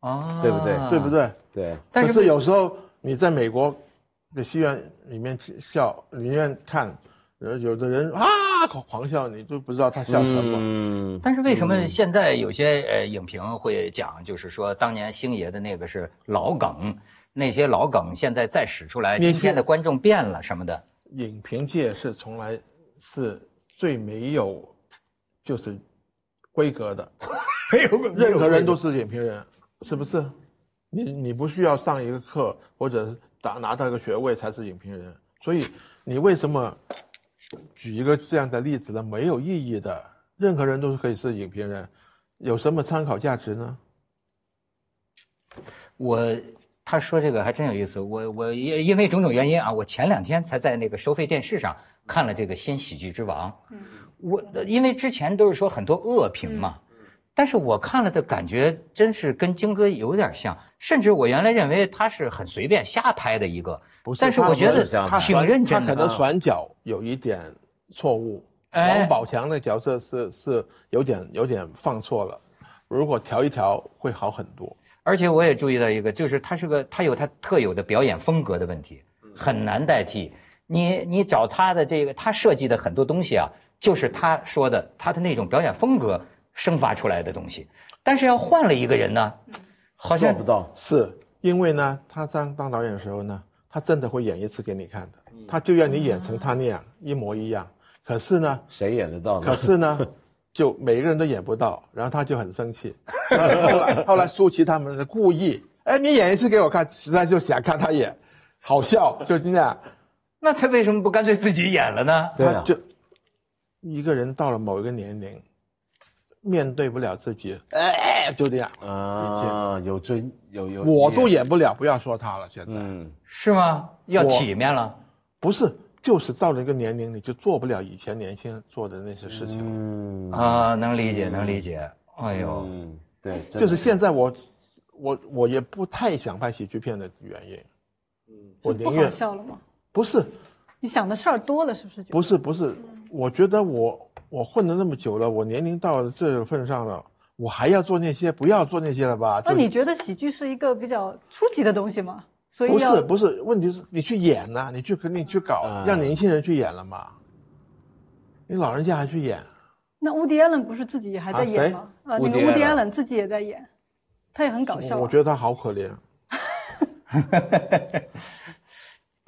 啊，对不对对不？对？对，但是是有时候你在美国的戏院里面笑，里面看，呃有的人啊狂笑，你都不知道他笑什么。嗯，但是为什么现在有些呃影评会讲，就是说当年星爷的那个是老梗，那些老梗现在再使出来，今天的观众变了什么的。影评界是从来是最没有就是规格的，没有任何人都是影评人，是不是？你你不需要上一个课或者是打拿到一个学位才是影评人，所以你为什么举一个这样的例子呢？没有意义的，任何人都是可以是影评人，有什么参考价值呢？我他说这个还真有意思，我我因因为种种原因啊，我前两天才在那个收费电视上看了这个《新喜剧之王》，嗯我因为之前都是说很多恶评嘛，但是我看了的感觉真是跟京哥有点像，甚至我原来认为他是很随便瞎拍的一个，不是但是我觉得他他挺认真的。他可能转角有一点错误。哎王宝强的角色是是有点有点放错了，如果调一调会好很多。而且我也注意到一个，就是他是个他有他特有的表演风格的问题，很难代替。你你找他的这个，他设计的很多东西啊，就是他说的他的那种表演风格生发出来的东西。但是要换了一个人呢，好像做不到。是因为呢，他当当导演的时候呢，他真的会演一次给你看的，他就要你演成他那样一模一样。可是呢，谁演得到呢？可是呢，就每个人都演不到，然后他就很生气。后后来后来舒淇他们是故意，哎，你演一次给我看，实在就想看他演，好笑，就这样。那他为什么不干脆自己演了呢？对啊他就一个人到了某一个年龄，面对不了自己，哎，就这样。啊，有尊有有，我都演不了，不要说他了。现在、嗯，是吗？要体面了。不是，就是到了一个年龄，你就做不了以前年轻人做的那些事情了。嗯啊，能理解，能理解。哎呦，嗯，对，就是现在我，我我也不太想拍喜剧片的原因。嗯我不好宁愿笑了吗？不是你想的事儿多了，是不是？不是不是，我觉得我我混了那么久了，我年龄到了这个份上了，我还要做那些，不要做那些了吧？那你觉得喜剧是一个比较初级的东西吗？所以不是不是，问题是你去演呐、你去肯定去搞，啊让年轻人去演了嘛？你老人家还去演？那乌迪艾伦不是自己还在啊演吗？啊，那个乌迪 Allen 艾伦自己也在演，他也很搞笑啊。我觉得他好可怜。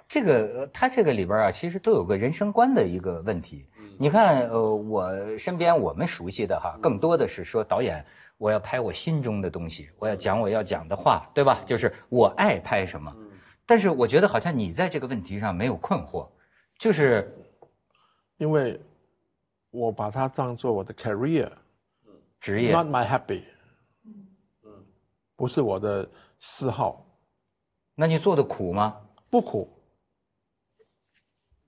这个呃他这个里边啊，其实都有个人生观的一个问题。你看，呃，我身边我们熟悉的哈，更多的是说导演，我要拍我心中的东西，我要讲我要讲的话，对吧？就是我爱拍什么。但是我觉得好像你在这个问题上没有困惑，就是因为我把它当做我的 career，职业，not my happy，不是我的嗜好，那你做的苦吗？不苦，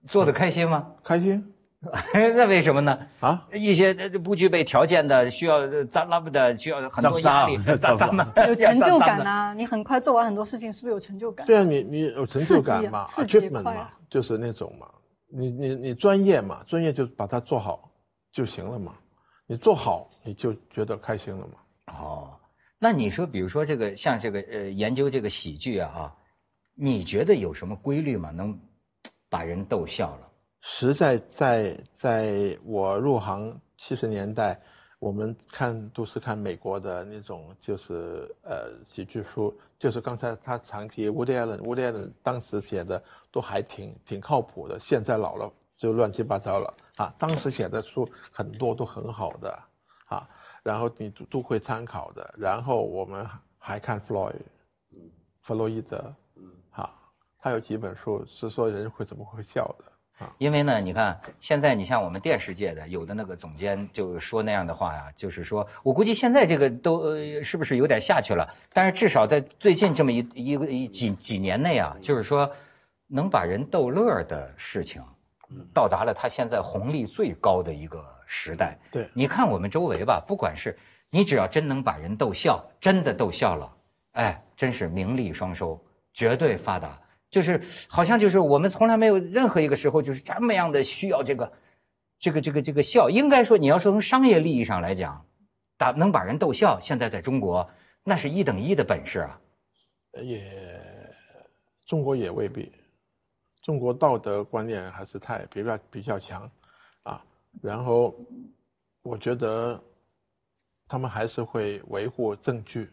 做的开心吗？开心 那为什么呢？啊。一些呃不具备条件的，需要呃扎拉布的，需要很多压力，扎扎萨嘛，有 成就感呐。你很快做完很多事情，是不是有成就感？对啊，你你有成就感嘛，achievement 嘛就是那种嘛。你你你专业嘛，专业就把它做好就行了嘛。你做好，你就觉得开心了嘛。哦，那你说，比如说这个像这个呃研究这个喜剧啊啊，你觉得有什么规律吗？能把人逗笑了？实在在在我入行七十年代，我们看都是看美国的那种，就是呃喜剧书，就是刚才他常提 Woody Allen，Woody Allen 当时写的都还挺挺靠谱的，现在老了就乱七八糟了啊。当时写的书很多都很好的啊，然后你都都会参考的。然后我们还看 Floyd，弗洛伊德，啊，他有几本书是说人会怎么会笑的。因为呢，你看现在你像我们电视界的有的那个总监就说那样的话呀，就是说我估计现在这个都呃是不是有点下去了？但是至少在最近这么一一个几几年内啊，就是说能把人逗乐的事情，到达了他现在红利最高的一个时代。对你看我们周围吧，不管是你只要真能把人逗笑，真的逗笑了，哎，真是名利双收，绝对发达。就是好像就是我们从来没有任何一个时候就是这么样的需要这个，这个这个这个笑。应该说，你要说从商业利益上来讲，打能把人逗笑，现在在中国那是一等一的本事啊。也中国也未必，中国道德观念还是太比较比较强啊。然后我觉得他们还是会维护证据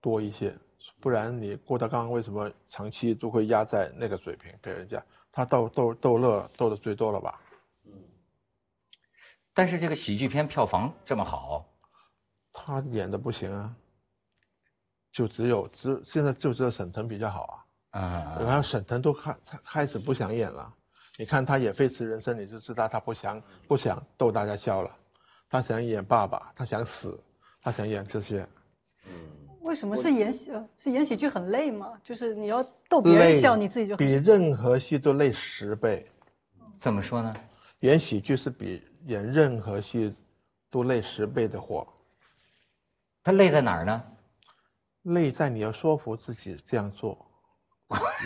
多一些，不然你郭德纲为什么长期都会压在那个水平给人家？他逗逗逗乐逗的最多了吧？但是这个喜剧片票房这么好，他演的不行啊，就只有只现在就只有沈腾比较好啊。啊、然后沈腾都开开始不想演了，你看他演《飞驰人生》，你就知道他不想不想逗大家笑了，他想演爸爸，他想死，他想演这些。为什么是演喜呃是演喜剧很累吗？就是你要逗别人笑，你自己就很比任何戏都累十倍。怎么说呢？演喜剧是比演任何戏都累十倍的活，他累在哪儿呢？累在你要说服自己这样做。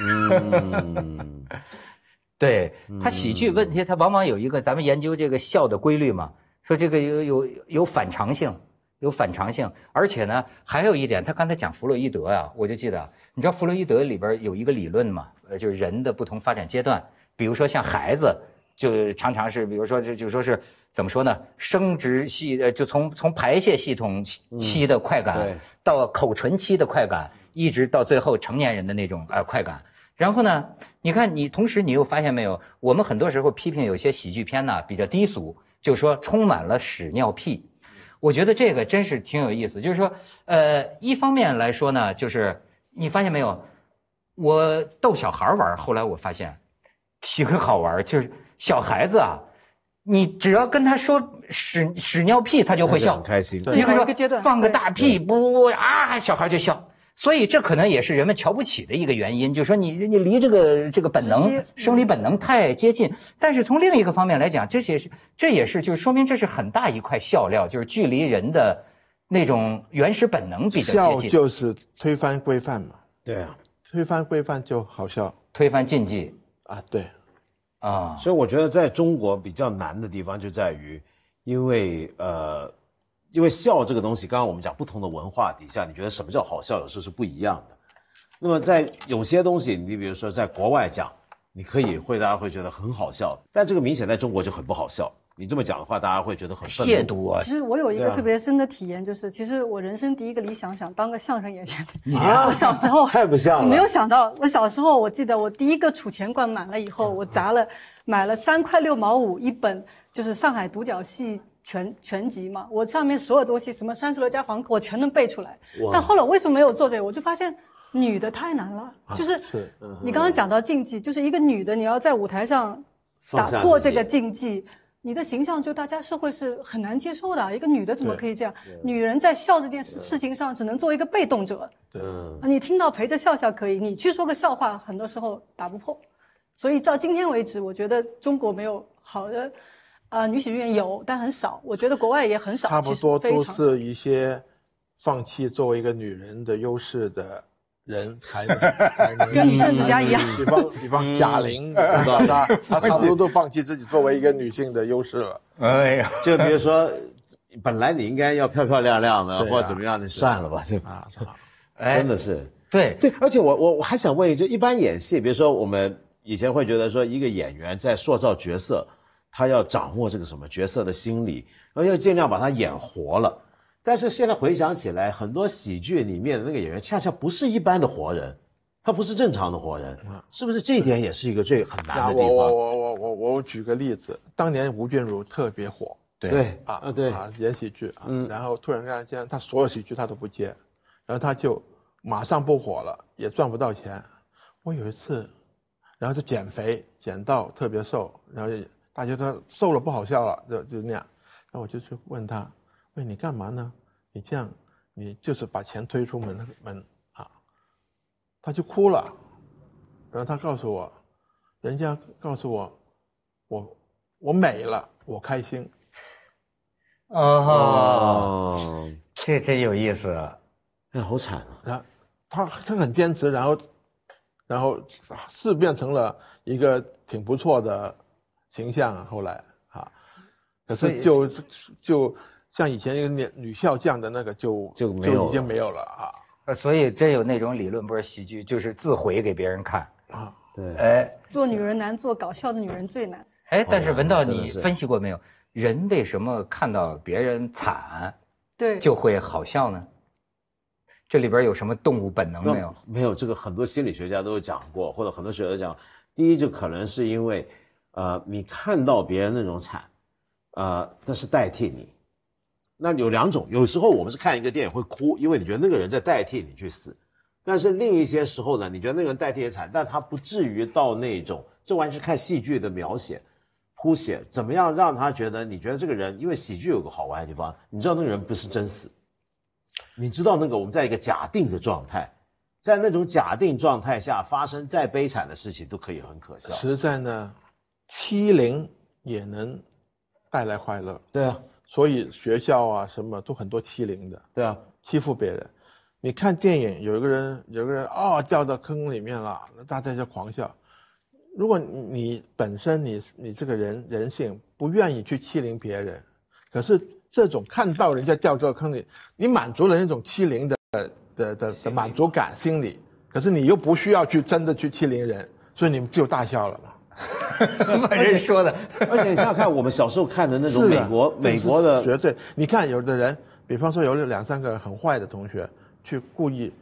嗯，对他喜剧问题，他往往有一个，咱们研究这个笑的规律嘛，说这个有有有反常性，有反常性，而且呢，还有一点，他刚才讲弗洛伊德啊，我就记得，你知道弗洛伊德里边有一个理论嘛，呃，就是人的不同发展阶段，比如说像孩子，就常常是，比如说就就说是怎么说呢，生殖系呃，就从从排泄系统期的快感、对到口唇期的快感，一直到最后成年人的那种呃快感。然后呢，你看你同时你又发现没有，我们很多时候批评有些喜剧片呢比较低俗，就说充满了屎尿屁。我觉得这个真是挺有意思，就是说，呃，一方面来说呢，就是你发现没有，我逗小孩玩，后来我发现挺好玩，就是小孩子啊，你只要跟他说屎屎尿屁，他就会笑很，开心。对你比如某一个阶段说放个大屁，不啊，小孩就笑。所以这可能也是人们瞧不起的一个原因，就是说你你离这个这个本能生理本能太接近。但是从另一个方面来讲，这也是这也是就是说明这是很大一块笑料，就是距离人的那种原始本能比较接近，就是推翻规范嘛，对啊，推翻规范就好笑推翻禁忌啊。对，啊。所以我觉得在中国比较难的地方就在于，因为呃，因为笑这个东西，刚刚我们讲不同的文化底下，你觉得什么叫好笑，有时候是不一样的。那么在有些东西，你比如说在国外讲，你可以会大家会觉得很好笑，但这个明显在中国就很不好笑。你这么讲的话，大家会觉得很愤怒亵渎啊其！实我有一个特别深的体验，就是其实我人生第一个理想想当个相声演员。啊我小时候太不像了你没有想到，我小时候 我记得我第一个储钱罐满了以后，我砸了买了三块六毛五一本，就是上海独角戏全全集嘛。我上面所有东西，什么三十六家房客，我全能背出来。但后来我为什么没有做这个？我就发现女的太难了，就是是你刚刚讲到禁忌，就是一个女的你要在舞台上打破这个禁忌，你的形象就大家社会是很难接受的。一个女的怎么可以这样？女人在笑这件事事情上只能做一个被动者。你听到陪着笑笑可以，你去说个笑话，很多时候打不破。所以到今天为止，我觉得中国没有好的，呃，女喜剧演有，但很少。我觉得国外也很少，差不多都是一些放弃作为一个女人的优势的人才能 才能跟女政治家一样比方比方贾玲，她 她差不多都放弃自己作为一个女性的优势了。哎呀，就比如说，本来你应该要漂漂亮亮的，啊或者怎么样的，算了吧，这啊，哎真的是。对对，而且我我我还想问一句，就一般演戏，比如说我们以前会觉得说，一个演员在塑造角色，他要掌握这个什么角色的心理，然后要尽量把他演活了。但是现在回想起来，很多喜剧里面的那个演员，恰恰不是一般的活人，他不是正常的活人，是不是？这一点也是一个最很难的地方。我我我我我我举个例子，当年吴君如特别火对啊啊，对，啊，演喜剧啊，嗯然后突然间间他所有喜剧他都不接，然后他就马上不火了，也赚不到钱。我有一次，然后就减肥，减到特别瘦，然后就大家都瘦了不好笑了，就就那样。然后我就去问他，问你干嘛呢？你这样，你就是把钱推出门门啊。他就哭了，然后他告诉我，人家告诉我，我我美了，我开心。哦，哦，这真有意思。哎，好惨啊！然后他他很坚持，然后然后是变成了一个挺不错的形象啊。后来啊，可是就就像以前一个女女校将的那个就就没有已经没有了啊呃所以真有那种理论，不是喜剧，就是自毁给别人看。啊！对，哎做女人难，做搞笑的女人最难。哎，但是文道，你分析过没有？人为什么看到别人惨对，就会好笑呢？这里边有什么动物本能没有？没有，这个很多心理学家都有讲过，或者很多学者讲，第一就可能是因为，呃，你看到别人那种惨，呃，那是代替你。那有两种，有时候我们是看一个电影会哭，因为你觉得那个人在代替你去死，但是另一些时候呢，你觉得那个人代替也惨，但他不至于到那种，这完全是看戏剧的描写。铺写怎么样让他觉得？你觉得这个人，因为喜剧有个好玩的地方，你知道那个人不是真死，你知道那个我们在一个假定的状态，在那种假定状态下发生再悲惨的事情都可以很可笑。实在呢，欺凌也能带来快乐。对啊，所以学校啊什么都很多欺凌的，对啊，欺负别人。你看电影，有一个人，有个人哦掉到坑里面了，那大家就狂笑。如果你本身你你这个人人性不愿意去欺凌别人，可是这种看到人家掉到坑里，你满足了那种欺凌的的的的满足感心理，可是你又不需要去真的去欺凌人，所以你们就大笑了嘛。把人说的，而且你想想看，我们小时候看的那种美国美国的绝对。你看有的人，比方说有两三个很坏的同学，去故意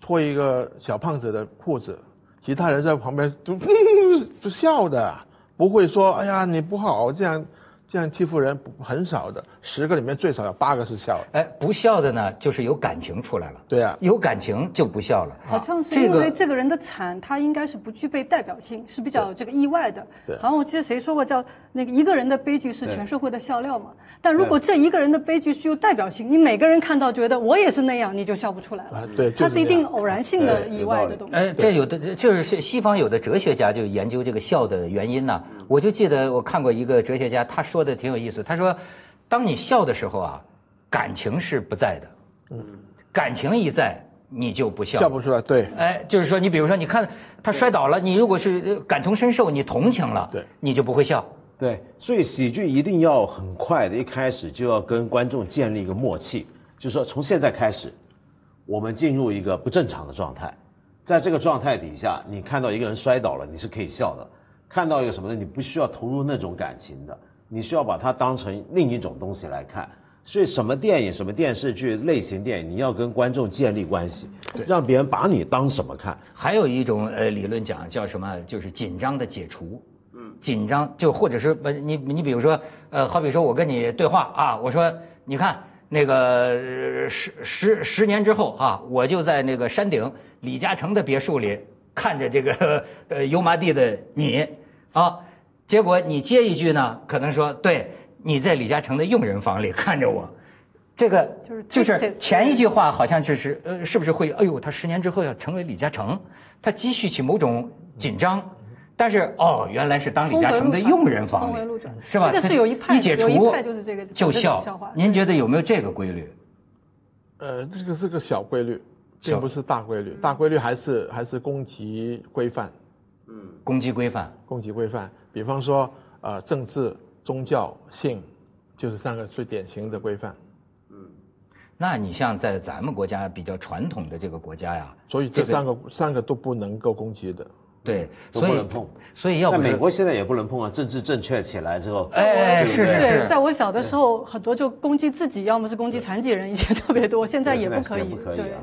脱一个小胖子的裤子，其他人在旁边就 就笑的，不会说哎呀你不好这样这样欺负人，不很少的，十个里面最少有八个是笑的。哎，不笑的呢，就是有感情出来了。对啊有感情就不笑了。好像是因为这个人的惨，他应该是不具备代表性，是比较这个意外的。对好像我记得谁说过叫那个一个人的悲剧是全社会的笑料嘛。但如果这一个人的悲剧具有代表性，你每个人看到觉得我也是那样，你就笑不出来了。啊对就是它是一定偶然性的意外的东西。哎，这有的就是是西方有的哲学家就研究这个笑的原因呢。我就记得我看过一个哲学家，他说的挺有意思。他说，当你笑的时候啊，感情是不在的，嗯，感情一在，你就不笑。笑不出来，对哎，就是说，你比如说，你看他摔倒了，你如果是呃感同身受，你同情了，对你就不会笑。对，所以喜剧一定要很快的，一开始就要跟观众建立一个默契，就是说从现在开始，我们进入一个不正常的状态，在这个状态底下，你看到一个人摔倒了，你是可以笑的；看到一个什么的，你不需要投入那种感情的，你需要把它当成另一种东西来看。所以，什么电影、什么电视剧类型电影，你要跟观众建立关系，让别人把你当什么看。还有一种呃理论讲叫什么，就是紧张的解除。嗯，紧张就或者是不你你比如说呃，好比说我跟你对话啊，我说你看那个呃十十十年之后啊，我就在那个山顶李嘉诚的别墅里看着这个 呃油麻地的你啊，结果你接一句呢，可能说对你在李嘉诚的佣人房里看着我。这个就是就是前一句话好像就是呃，是不是会哎呦，他十年之后要成为李嘉诚，他积蓄起某种紧张，但是哦，原来是当李嘉诚的佣人房里是吧？这个是有一派一解除有一派就是这个就笑。您觉得有没有这个规律？呃，这个是个小规律，小并不是大规律。大规律还是还是攻击规范，嗯攻击规范，攻击规范。比方说，呃，政治、宗教、性，就是三个最典型的规范。嗯那你像在咱们国家比较传统的这个国家呀，所以这这个三个、三个都不能够攻击的。对，所以都不能碰所以要不美国现在也不能碰啊，政治正确起来之后，哎，是是对，是在，我小的时候，很多就攻击自己，要么是攻击残疾人，以前特别多，现在也不可以。现在不可以对啊，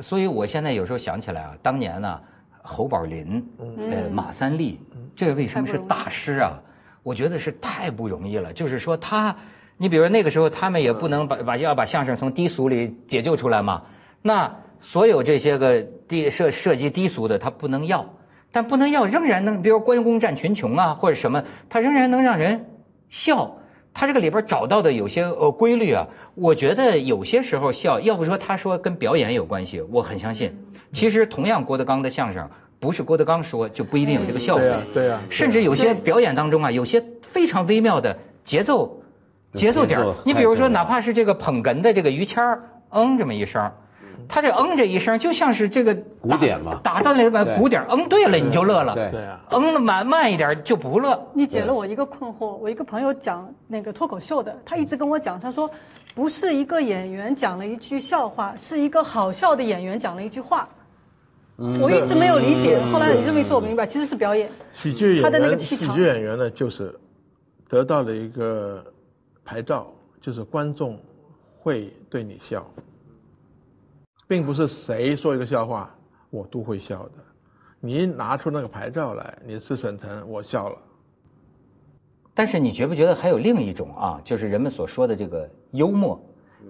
所以我现在有时候想起来啊，当年呢，侯宝林，呃，马三立，这为什么是大师啊？我觉得是太不容易了。就是说他，你比如那个时候他们也不能把把要把相声从低俗里解救出来嘛。那所有这些个低涉涉及低俗的，他不能要，但不能要仍然能，比如关公战群雄啊，或者什么，他仍然能让人笑。他这个里边找到的有些呃规律啊，我觉得有些时候笑，要不说他说跟表演有关系，我很相信。其实同样郭德纲的相声，不是郭德纲说就不一定有这个效果。对呀、对呀、甚至有些表演当中啊，有些非常微妙的节奏，节奏点你比如说，哪怕是这个捧哏的这个于谦儿，嗯这么一声，他这嗯这一声就像是这个鼓点嘛打到那个对鼓点，嗯对了你就乐了，对对啊嗯的慢慢一点就不乐。你解了我一个困惑。我一个朋友讲那个脱口秀的，他一直跟我讲，他说不是一个演员讲了一句笑话，是一个好笑的演员讲了一句话。我一直没有理解，后来你这么一说，我明白，其实是表演。喜剧演员他的那个员，气场喜剧演员呢，就是得到了一个牌照，就是观众会对你笑。并不是谁说一个笑话我都会笑的。你一拿出那个牌照来，你是沈腾，我笑了。但是你觉不觉得还有另一种啊，就是人们所说的这个幽默？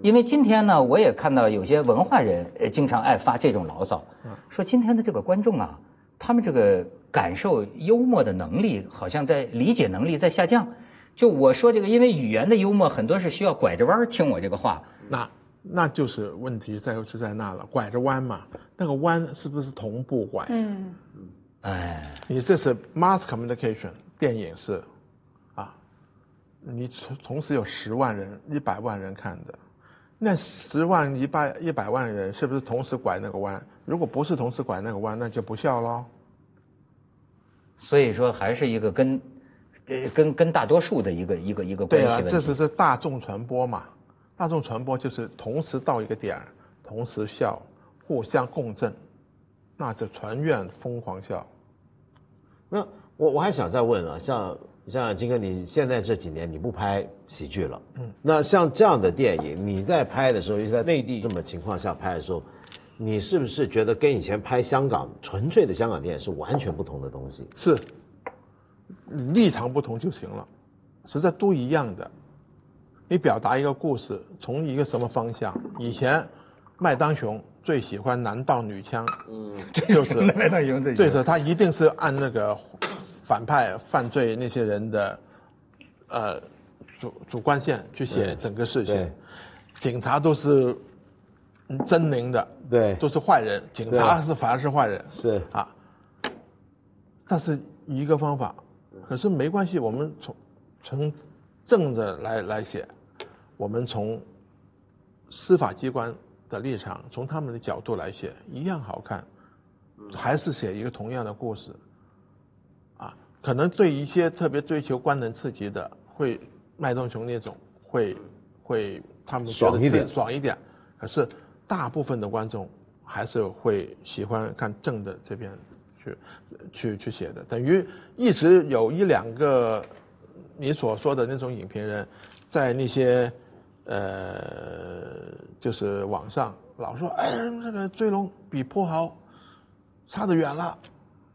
因为今天呢，我也看到有些文化人呃经常爱发这种牢骚，说今天的这个观众啊，他们这个感受幽默的能力好像在理解能力在下降。就我说这个，因为语言的幽默很多是需要拐着弯儿听我这个话。那那就是问题在就在那了，拐着弯嘛，那个弯是不是同步拐？嗯，哎，你这是 mass communication，电影是，啊，你同同时有十万人、一百万人看的，那十万、一百一百万人是不是同时拐那个弯？如果不是同时拐那个弯，那就不笑喽。所以说还是一个跟，呃，跟跟大多数的一个一个一个关对啊，系问题。这是是大众传播嘛，大众传播就是同时到一个点儿，同时笑，互相共振，那就传愿疯狂笑。那我我还想再问啊，像像金哥，你现在这几年你不拍喜剧了，嗯，那像这样的电影，你在拍的时候，尤其在内地这么情况下拍的时候，你是不是觉得跟以前拍香港纯粹的香港电影是完全不同的东西？是，立场不同就行了，实在都一样的。你表达一个故事，从一个什么方向？以前麦当雄最喜欢男盗女枪，嗯，就是 麦当雄最对的，他一定是按那个反派犯罪那些人的呃主主观线去写整个事情，警察都是嗯狰狞的，对都是坏人，警察是反而是坏人，是啊，但是一个方法，可是没关系，我们从从正着来来写，我们从司法机关的立场，从他们的角度来写，一样好看，还是写一个同样的故事，啊，可能对一些特别追求官能刺激的，会麦东雄那种会会他们觉得爽一点。爽一点，可是大部分的观众还是会喜欢看正的这边去去去写的，等于一直有一两个你所说的那种影评人，在那些呃就是网上老说，哎，这个追龙比破豪差得远了。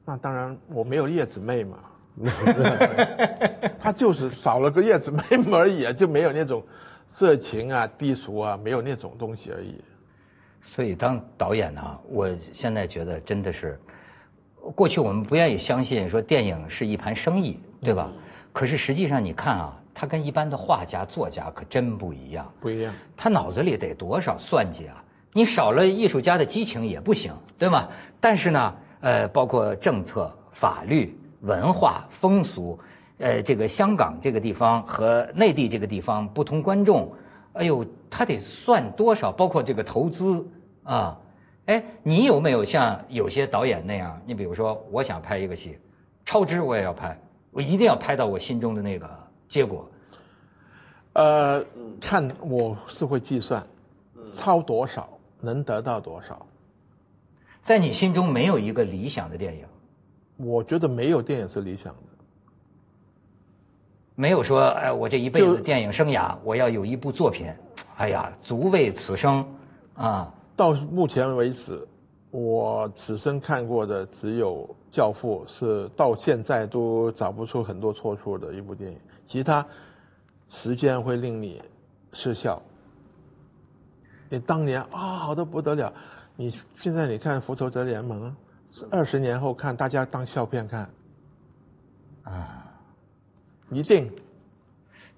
那当然我没有叶子妹嘛，他就是少了个叶子妹妹而已，就没有那种色情啊、低俗啊，没有那种东西而已。所以当导演呢，我现在觉得真的是，过去我们不愿意相信说电影是一盘生意，对吧？可是实际上你看啊，他跟一般的画家、作家可真不一样。不一样，他脑子里得多少算计啊！你少了艺术家的激情也不行，对吗？但是呢，呃，包括政策、法律、文化、风俗，呃，这个香港这个地方和内地这个地方不同观众，哎呦，他得算多少？包括这个投资啊，哎，你有没有像有些导演那样？你比如说，我想拍一个戏，超支我也要拍，我一定要拍到我心中的那个结果。呃，看我是会计算，超多少能得到多少。在你心中没有一个理想的电影。我觉得没有电影是理想的。没有说，哎，我这一辈子电影生涯，我要有一部作品，哎呀，足为此生，啊，到目前为止，我此生看过的只有《教父》，是到现在都找不出很多错处的一部电影。其他时间会令你失效。你当年啊、好的不得了，你现在你看《复仇者联盟》，是二十年后看，大家当笑片看，啊，一定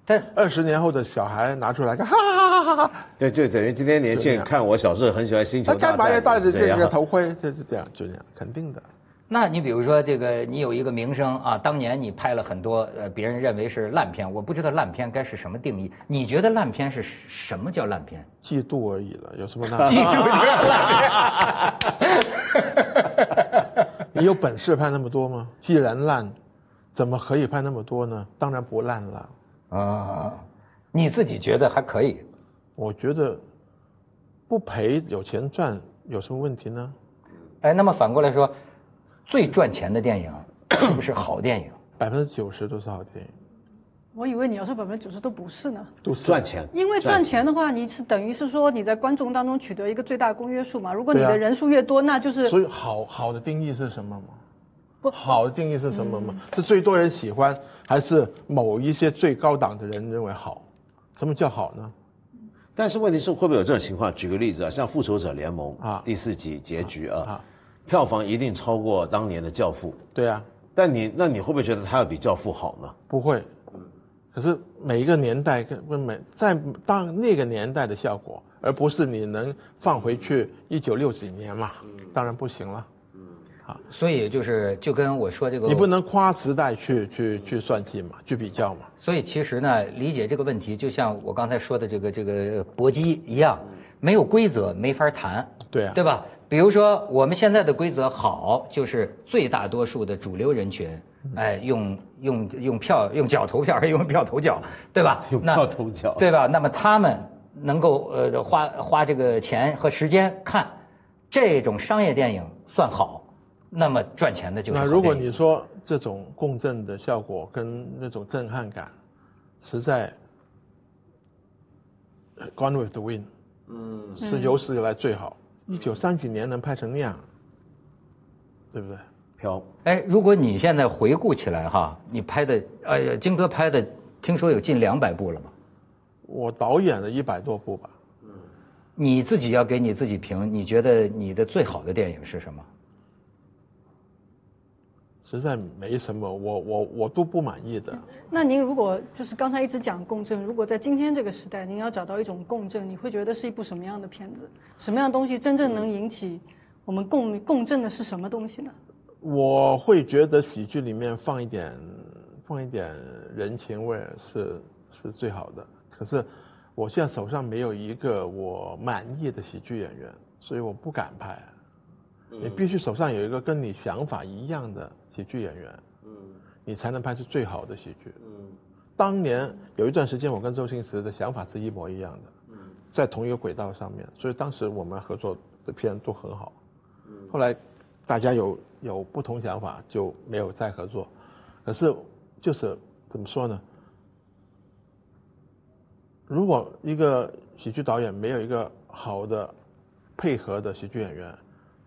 但二十年后的小孩拿出来看，哈哈哈哈哈哈！对，就等于今天年轻人看我小时候很喜欢《星球他大战》，干嘛要戴着这个头盔？就就这样，就这样，肯定的。那你比如说这个，你有一个名声啊，当年你拍了很多呃，别人认为是烂片，我不知道烂片该是什么定义。你觉得烂片是什么叫烂片？嫉妒而已了，有什么烂片。你有本事拍那么多吗？既然烂，怎么可以拍那么多呢？当然不烂了。啊，你自己觉得还可以？我觉得不赔有钱赚有什么问题呢？哎，那么反过来说，最赚钱的电影是不是好电影？百分之九十都是好电影。我以为你要说百分之九十都不是呢，都是赚钱，因为赚钱的话，你是等于是说你在观众当中取得一个最大公约数嘛。如果你的人数越多，那就是所以好好的定义是什么吗？不好的定义是什么吗？是最多人喜欢，还是某一些最高档的人认为好？什么叫好呢？但是问题是会不会有这种情况？举个例子啊，像《复仇者联盟》啊第四集结局啊，啊票房一定超过当年的《教父》，对啊，但你那你会不会觉得它要比《教父》好呢？不会。可是每一个年代跟跟每在当那个年代的效果，而不是你能放回去一九六几年嘛？当然不行了。嗯，啊所以就是就跟我说这个，你不能跨时代去去去算计嘛，去比较嘛。所以其实呢，理解这个问题，就像我刚才说的这个这个搏击一样，没有规则没法谈，对啊对吧？比如说我们现在的规则好，就是最大多数的主流人群，哎，用用用票用脚投票，用票投脚，对吧？用票投脚对吧？那么他们能够呃花花这个钱和时间看这种商业电影算好，那么赚钱的就是那如果你说这种共振的效果跟那种震撼感，实在呃，Gone with the Wind，嗯，是有史以来最好。一九三几年能拍成那样，对不对？飘，哎，如果你现在回顾起来哈，你拍的，哎呀，金哥拍的，听说有近两百部了嘛？我导演了一百多部吧，嗯你自己要给你自己评，你觉得你的最好的电影是什么？实在没什么，我我我都不满意的。那您如果就是刚才一直讲共振，如果在今天这个时代，您要找到一种共振，你会觉得是一部什么样的片子？什么样的东西真正能引起我们共共振的是什么东西呢？我会觉得喜剧里面放一点放一点人情味儿是是最好的。可是我现在手上没有一个我满意的喜剧演员，所以我不敢拍。你必须手上有一个跟你想法一样的喜剧演员，嗯你才能拍出最好的喜剧。嗯当年有一段时间，我跟周星驰的想法是一模一样的，嗯在同一个轨道上面，所以当时我们合作的片都很好。嗯后来大家有有不同想法，就没有再合作。可是就是怎么说呢？如果一个喜剧导演没有一个好的配合的喜剧演员，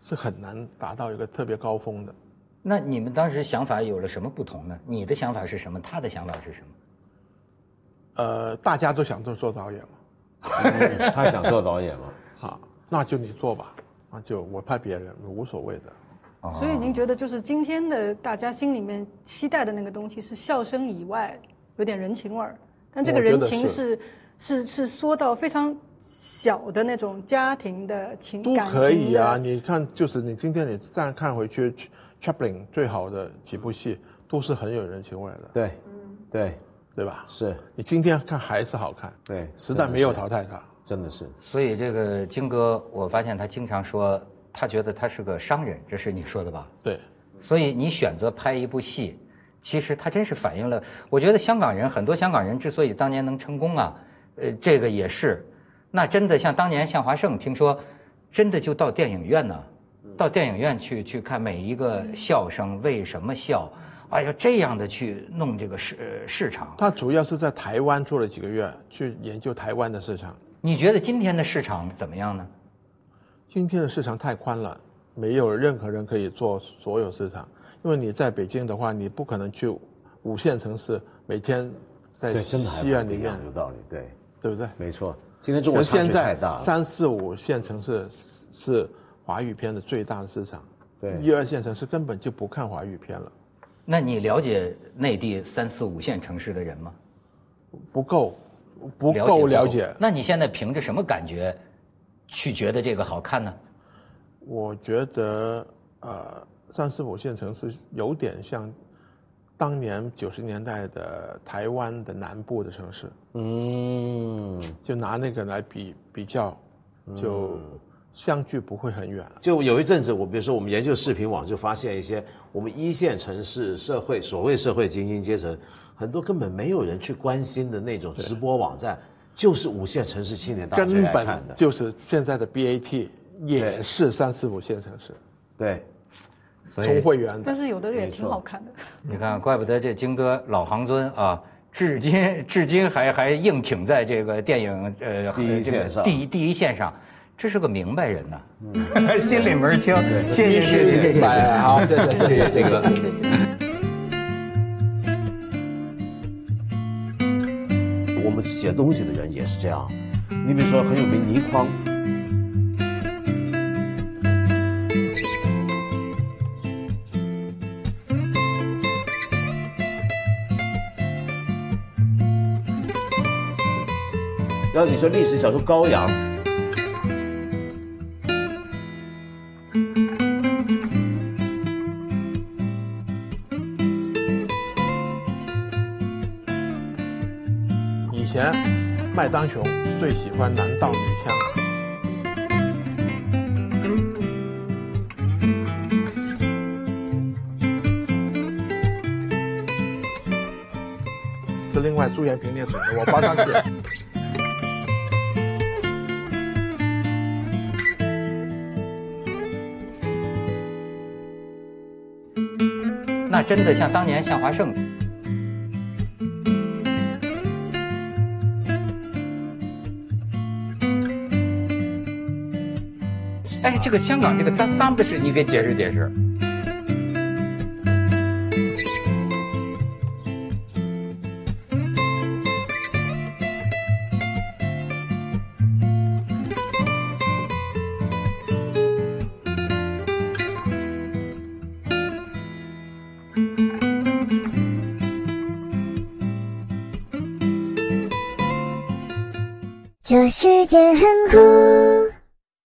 是很难达到一个特别高峰的。那你们当时想法有了什么不同呢？你的想法是什么？他的想法是什么？呃，大家都想做做导演嘛，他想做导演吗？啊，那就你做吧，那就我拍别人无所谓的。哦所以您觉得就是今天的大家心里面期待的那个东西是笑声以外有点人情味儿，但这个人情是是是说到非常小的那种家庭的情感情可以啊，你看，就是你今天你再看回去，Chaplin 最好的几部戏都是很有人情味的，对，对，对吧？是，你今天看还是好看，对，时代没有淘汰它。真的是，所以这个金哥，我发现他经常说，他觉得他是个商人，这是你说的吧？对，所以你选择拍一部戏，其实它真是反映了，我觉得香港人很多香港人之所以当年能成功啊，呃，这个也是，那真的像当年向华胜，听说真的就到电影院呢，到电影院去去看每一个笑声为什么笑，哎呀，这样的去弄这个市呃市场，他主要是在台湾做了几个月，去研究台湾的市场。你觉得今天的市场怎么样呢？今天的市场太宽了，没有任何人可以做所有市场。因为你在北京的话，你不可能去五线城市，每天在戏院里面有道理，对，对不对？没错。今天中国差距太大了，三四五线城市是是华语片的最大的市场，对一二线城市根本就不看华语片了，那你了解内地三四五线城市的人吗？不够，不够了解。那你现在凭着什么感觉去觉得这个好看呢？我觉得呃，三四五线城市有点像当年九十年代的台湾的南部的城市，嗯，就拿那个来比比较，就相距不会很远。就有一阵子，我比如说我们研究视频网，就发现一些我们一线城市社会所谓社会精英阶层，很多根本没有人去关心的那种直播网站，就是五线城市青年大根本看的。就是现在的 BAT 也是三四五线城市对，充会员的但。是有的也挺好看的。你看，怪不得这金哥老行尊啊，至今至今还还硬挺在这个电影呃第一这个线上第一第一线上，这是个明白人呐，心里门儿清。谢谢谢谢谢谢谢哎谢。好，谢谢谢谢这个我们写东西的人也是这样。你比如说很有名倪匡，然后你说历史小说高阳，欢男盗女枪，是另外朱延平那组的，我帮他写。那真的像当年向华胜。这个香港这个 “the sum” 的事，你给解释解释。这世界很酷。